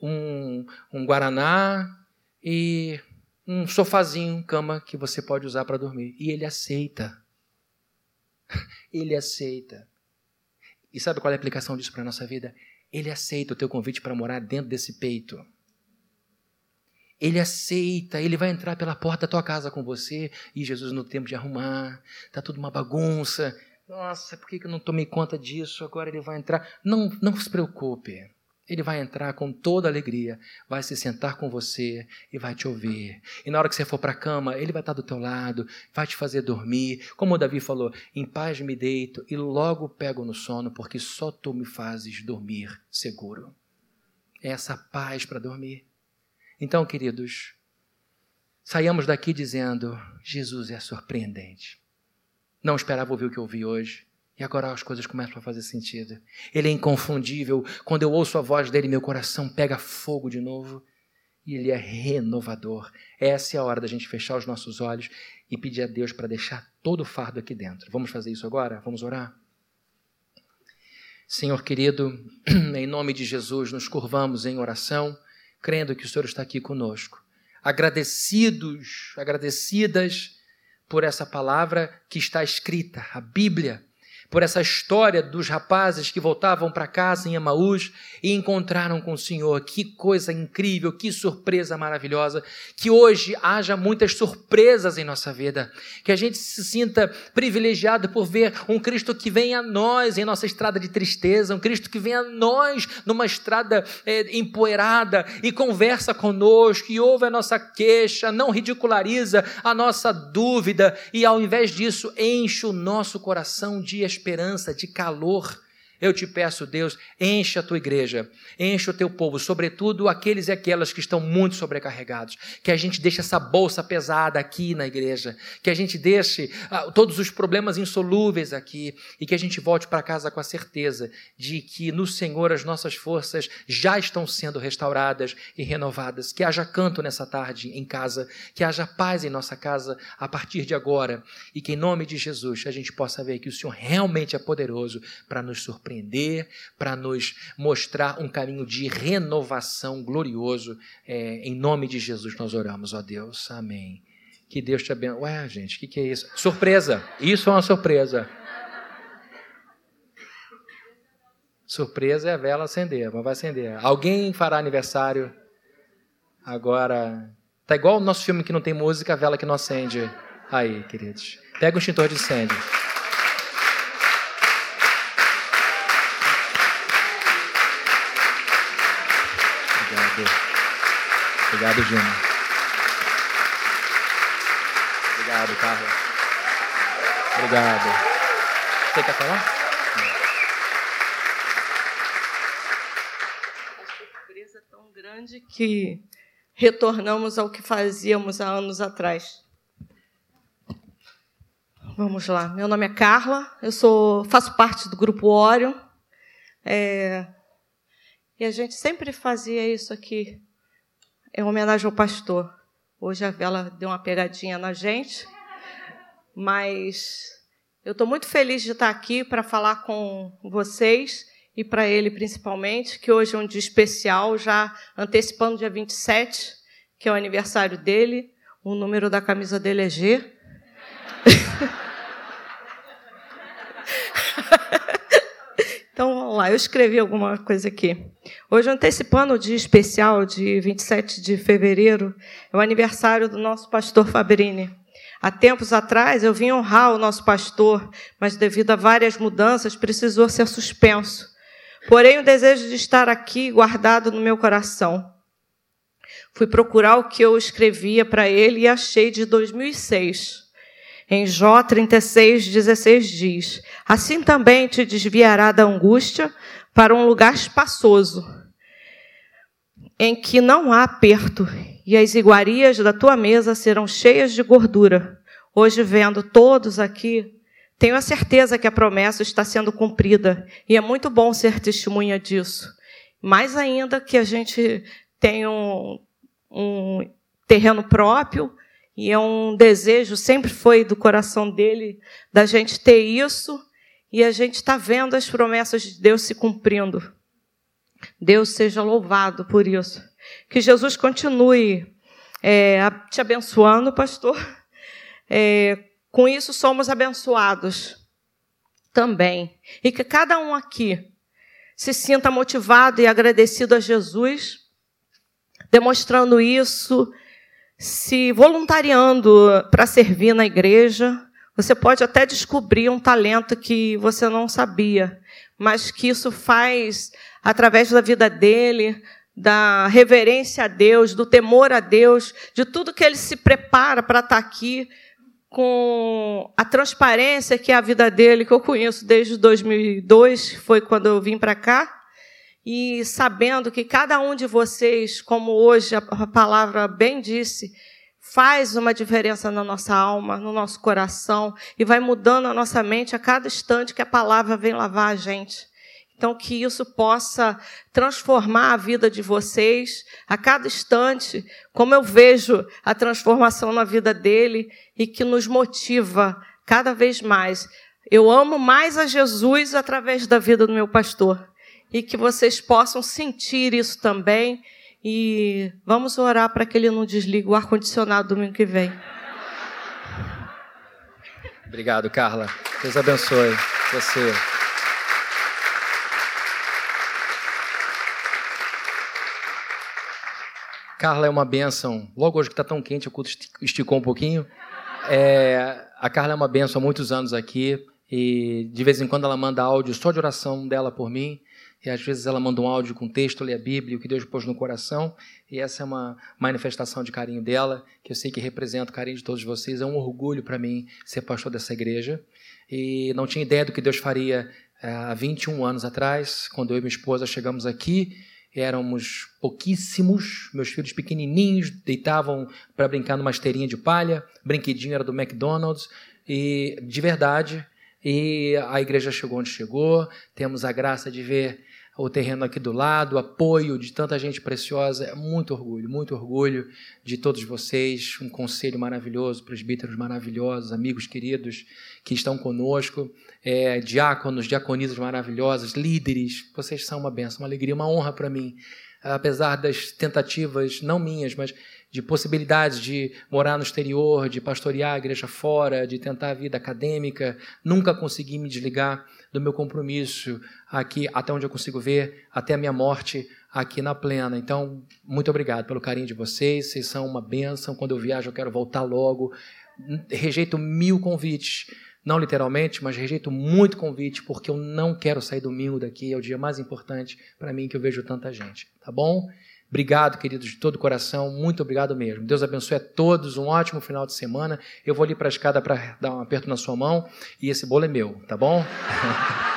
um, um guaraná e um sofazinho, cama que você pode usar para dormir. E ele aceita. Ele aceita. E sabe qual é a aplicação disso para a nossa vida? Ele aceita o teu convite para morar dentro desse peito. Ele aceita, ele vai entrar pela porta da tua casa com você. E Jesus, no tempo de arrumar, tá tudo uma bagunça. Nossa, por que eu não tomei conta disso? Agora ele vai entrar. Não, não se preocupe. Ele vai entrar com toda alegria, vai se sentar com você e vai te ouvir. E na hora que você for para a cama, ele vai estar do teu lado, vai te fazer dormir. Como o Davi falou, em paz me deito e logo pego no sono, porque só tu me fazes dormir seguro. Essa paz para dormir. Então, queridos, saiamos daqui dizendo: Jesus é surpreendente. Não esperava ouvir o que ouvi hoje. E agora as coisas começam a fazer sentido. Ele é inconfundível. Quando eu ouço a voz dele, meu coração pega fogo de novo. E ele é renovador. Essa é a hora da gente fechar os nossos olhos e pedir a Deus para deixar todo o fardo aqui dentro. Vamos fazer isso agora? Vamos orar? Senhor querido, em nome de Jesus, nos curvamos em oração crendo que o Senhor está aqui conosco. Agradecidos, agradecidas por essa palavra que está escrita, a Bíblia, por essa história dos rapazes que voltavam para casa em Emaús e encontraram com o Senhor. Que coisa incrível, que surpresa maravilhosa. Que hoje haja muitas surpresas em nossa vida. Que a gente se sinta privilegiado por ver um Cristo que vem a nós em nossa estrada de tristeza, um Cristo que vem a nós numa estrada é, empoeirada e conversa conosco e ouve a nossa queixa, não ridiculariza a nossa dúvida e ao invés disso enche o nosso coração de esperança esperança, de calor eu te peço, Deus, enche a tua igreja, enche o teu povo, sobretudo aqueles e aquelas que estão muito sobrecarregados. Que a gente deixe essa bolsa pesada aqui na igreja, que a gente deixe ah, todos os problemas insolúveis aqui. E que a gente volte para casa com a certeza de que no Senhor as nossas forças já estão sendo restauradas e renovadas. Que haja canto nessa tarde em casa, que haja paz em nossa casa a partir de agora. E que em nome de Jesus a gente possa ver que o Senhor realmente é poderoso para nos surpreender surpreender, para nos mostrar um caminho de renovação glorioso. É, em nome de Jesus nós oramos, ó Deus. Amém. Que Deus te abençoe. Ué, gente, o que, que é isso? Surpresa. Isso é uma surpresa. Surpresa é a vela acender, mas vai acender. Alguém fará aniversário agora. Tá igual o nosso filme que não tem música, a vela que não acende. Aí, queridos. Pega o extintor de incêndio. Obrigado, Júnior. Obrigado, Carlos. Obrigado. Você quer falar? A surpresa tão grande que retornamos ao que fazíamos há anos atrás. Vamos lá. Meu nome é Carla, eu sou, faço parte do grupo Orion. É, e a gente sempre fazia isso aqui é homenagem ao pastor. Hoje a vela deu uma pegadinha na gente, mas eu estou muito feliz de estar aqui para falar com vocês e para ele principalmente, que hoje é um dia especial, já antecipando dia 27, que é o aniversário dele. O número da camisa dele é G. Vamos lá, eu escrevi alguma coisa aqui. Hoje, antecipando o dia especial de 27 de fevereiro, é o aniversário do nosso pastor Fabrini. Há tempos atrás, eu vim honrar o nosso pastor, mas devido a várias mudanças, precisou ser suspenso. Porém, o desejo de estar aqui guardado no meu coração. Fui procurar o que eu escrevia para ele e achei de 2006. Em Jó 36, 16 diz: Assim também te desviará da angústia para um lugar espaçoso, em que não há aperto, e as iguarias da tua mesa serão cheias de gordura. Hoje, vendo todos aqui, tenho a certeza que a promessa está sendo cumprida, e é muito bom ser testemunha disso. Mais ainda que a gente tenha um, um terreno próprio, e é um desejo, sempre foi do coração dele, da gente ter isso, e a gente está vendo as promessas de Deus se cumprindo. Deus seja louvado por isso. Que Jesus continue é, te abençoando, pastor. É, com isso somos abençoados também. E que cada um aqui se sinta motivado e agradecido a Jesus, demonstrando isso, se voluntariando para servir na igreja. Você pode até descobrir um talento que você não sabia, mas que isso faz através da vida dele, da reverência a Deus, do temor a Deus, de tudo que ele se prepara para estar aqui, com a transparência que é a vida dele, que eu conheço desde 2002, foi quando eu vim para cá, e sabendo que cada um de vocês, como hoje a palavra bem disse, faz uma diferença na nossa alma, no nosso coração, e vai mudando a nossa mente a cada instante que a palavra vem lavar a gente. Então, que isso possa transformar a vida de vocês a cada instante, como eu vejo a transformação na vida dele e que nos motiva cada vez mais. Eu amo mais a Jesus através da vida do meu pastor e que vocês possam sentir isso também. E vamos orar para que ele não desligue o ar-condicionado domingo que vem. Obrigado, Carla. Deus abençoe você. Carla é uma benção. Logo hoje que está tão quente, o culto esticou um pouquinho. É, a Carla é uma benção há muitos anos aqui. E de vez em quando ela manda áudio só de oração dela por mim. E às vezes ela manda um áudio com texto, lê a Bíblia, o que Deus pôs no coração. E essa é uma manifestação de carinho dela, que eu sei que representa o carinho de todos vocês. É um orgulho para mim ser pastor dessa igreja. E não tinha ideia do que Deus faria é, há 21 anos atrás, quando eu e minha esposa chegamos aqui éramos pouquíssimos, meus filhos pequenininhos deitavam para brincar numa esteirinha de palha, brinquedinho era do McDonald's e de verdade. E a igreja chegou onde chegou. Temos a graça de ver o terreno aqui do lado, o apoio de tanta gente preciosa. É muito orgulho, muito orgulho de todos vocês. Um conselho maravilhoso, presbíteros maravilhosos, amigos queridos que estão conosco é, diáconos, diaconisas maravilhosas, líderes, vocês são uma benção, uma alegria, uma honra para mim. Apesar das tentativas, não minhas, mas de possibilidades de morar no exterior, de pastorear a igreja fora, de tentar a vida acadêmica, nunca consegui me desligar do meu compromisso aqui, até onde eu consigo ver, até a minha morte aqui na plena. Então, muito obrigado pelo carinho de vocês, vocês são uma benção. Quando eu viajo, eu quero voltar logo. Rejeito mil convites não literalmente, mas rejeito muito convite, porque eu não quero sair domingo daqui, é o dia mais importante para mim que eu vejo tanta gente, tá bom? Obrigado, queridos, de todo o coração, muito obrigado mesmo. Deus abençoe a todos, um ótimo final de semana. Eu vou ali para a escada para dar um aperto na sua mão e esse bolo é meu, tá bom?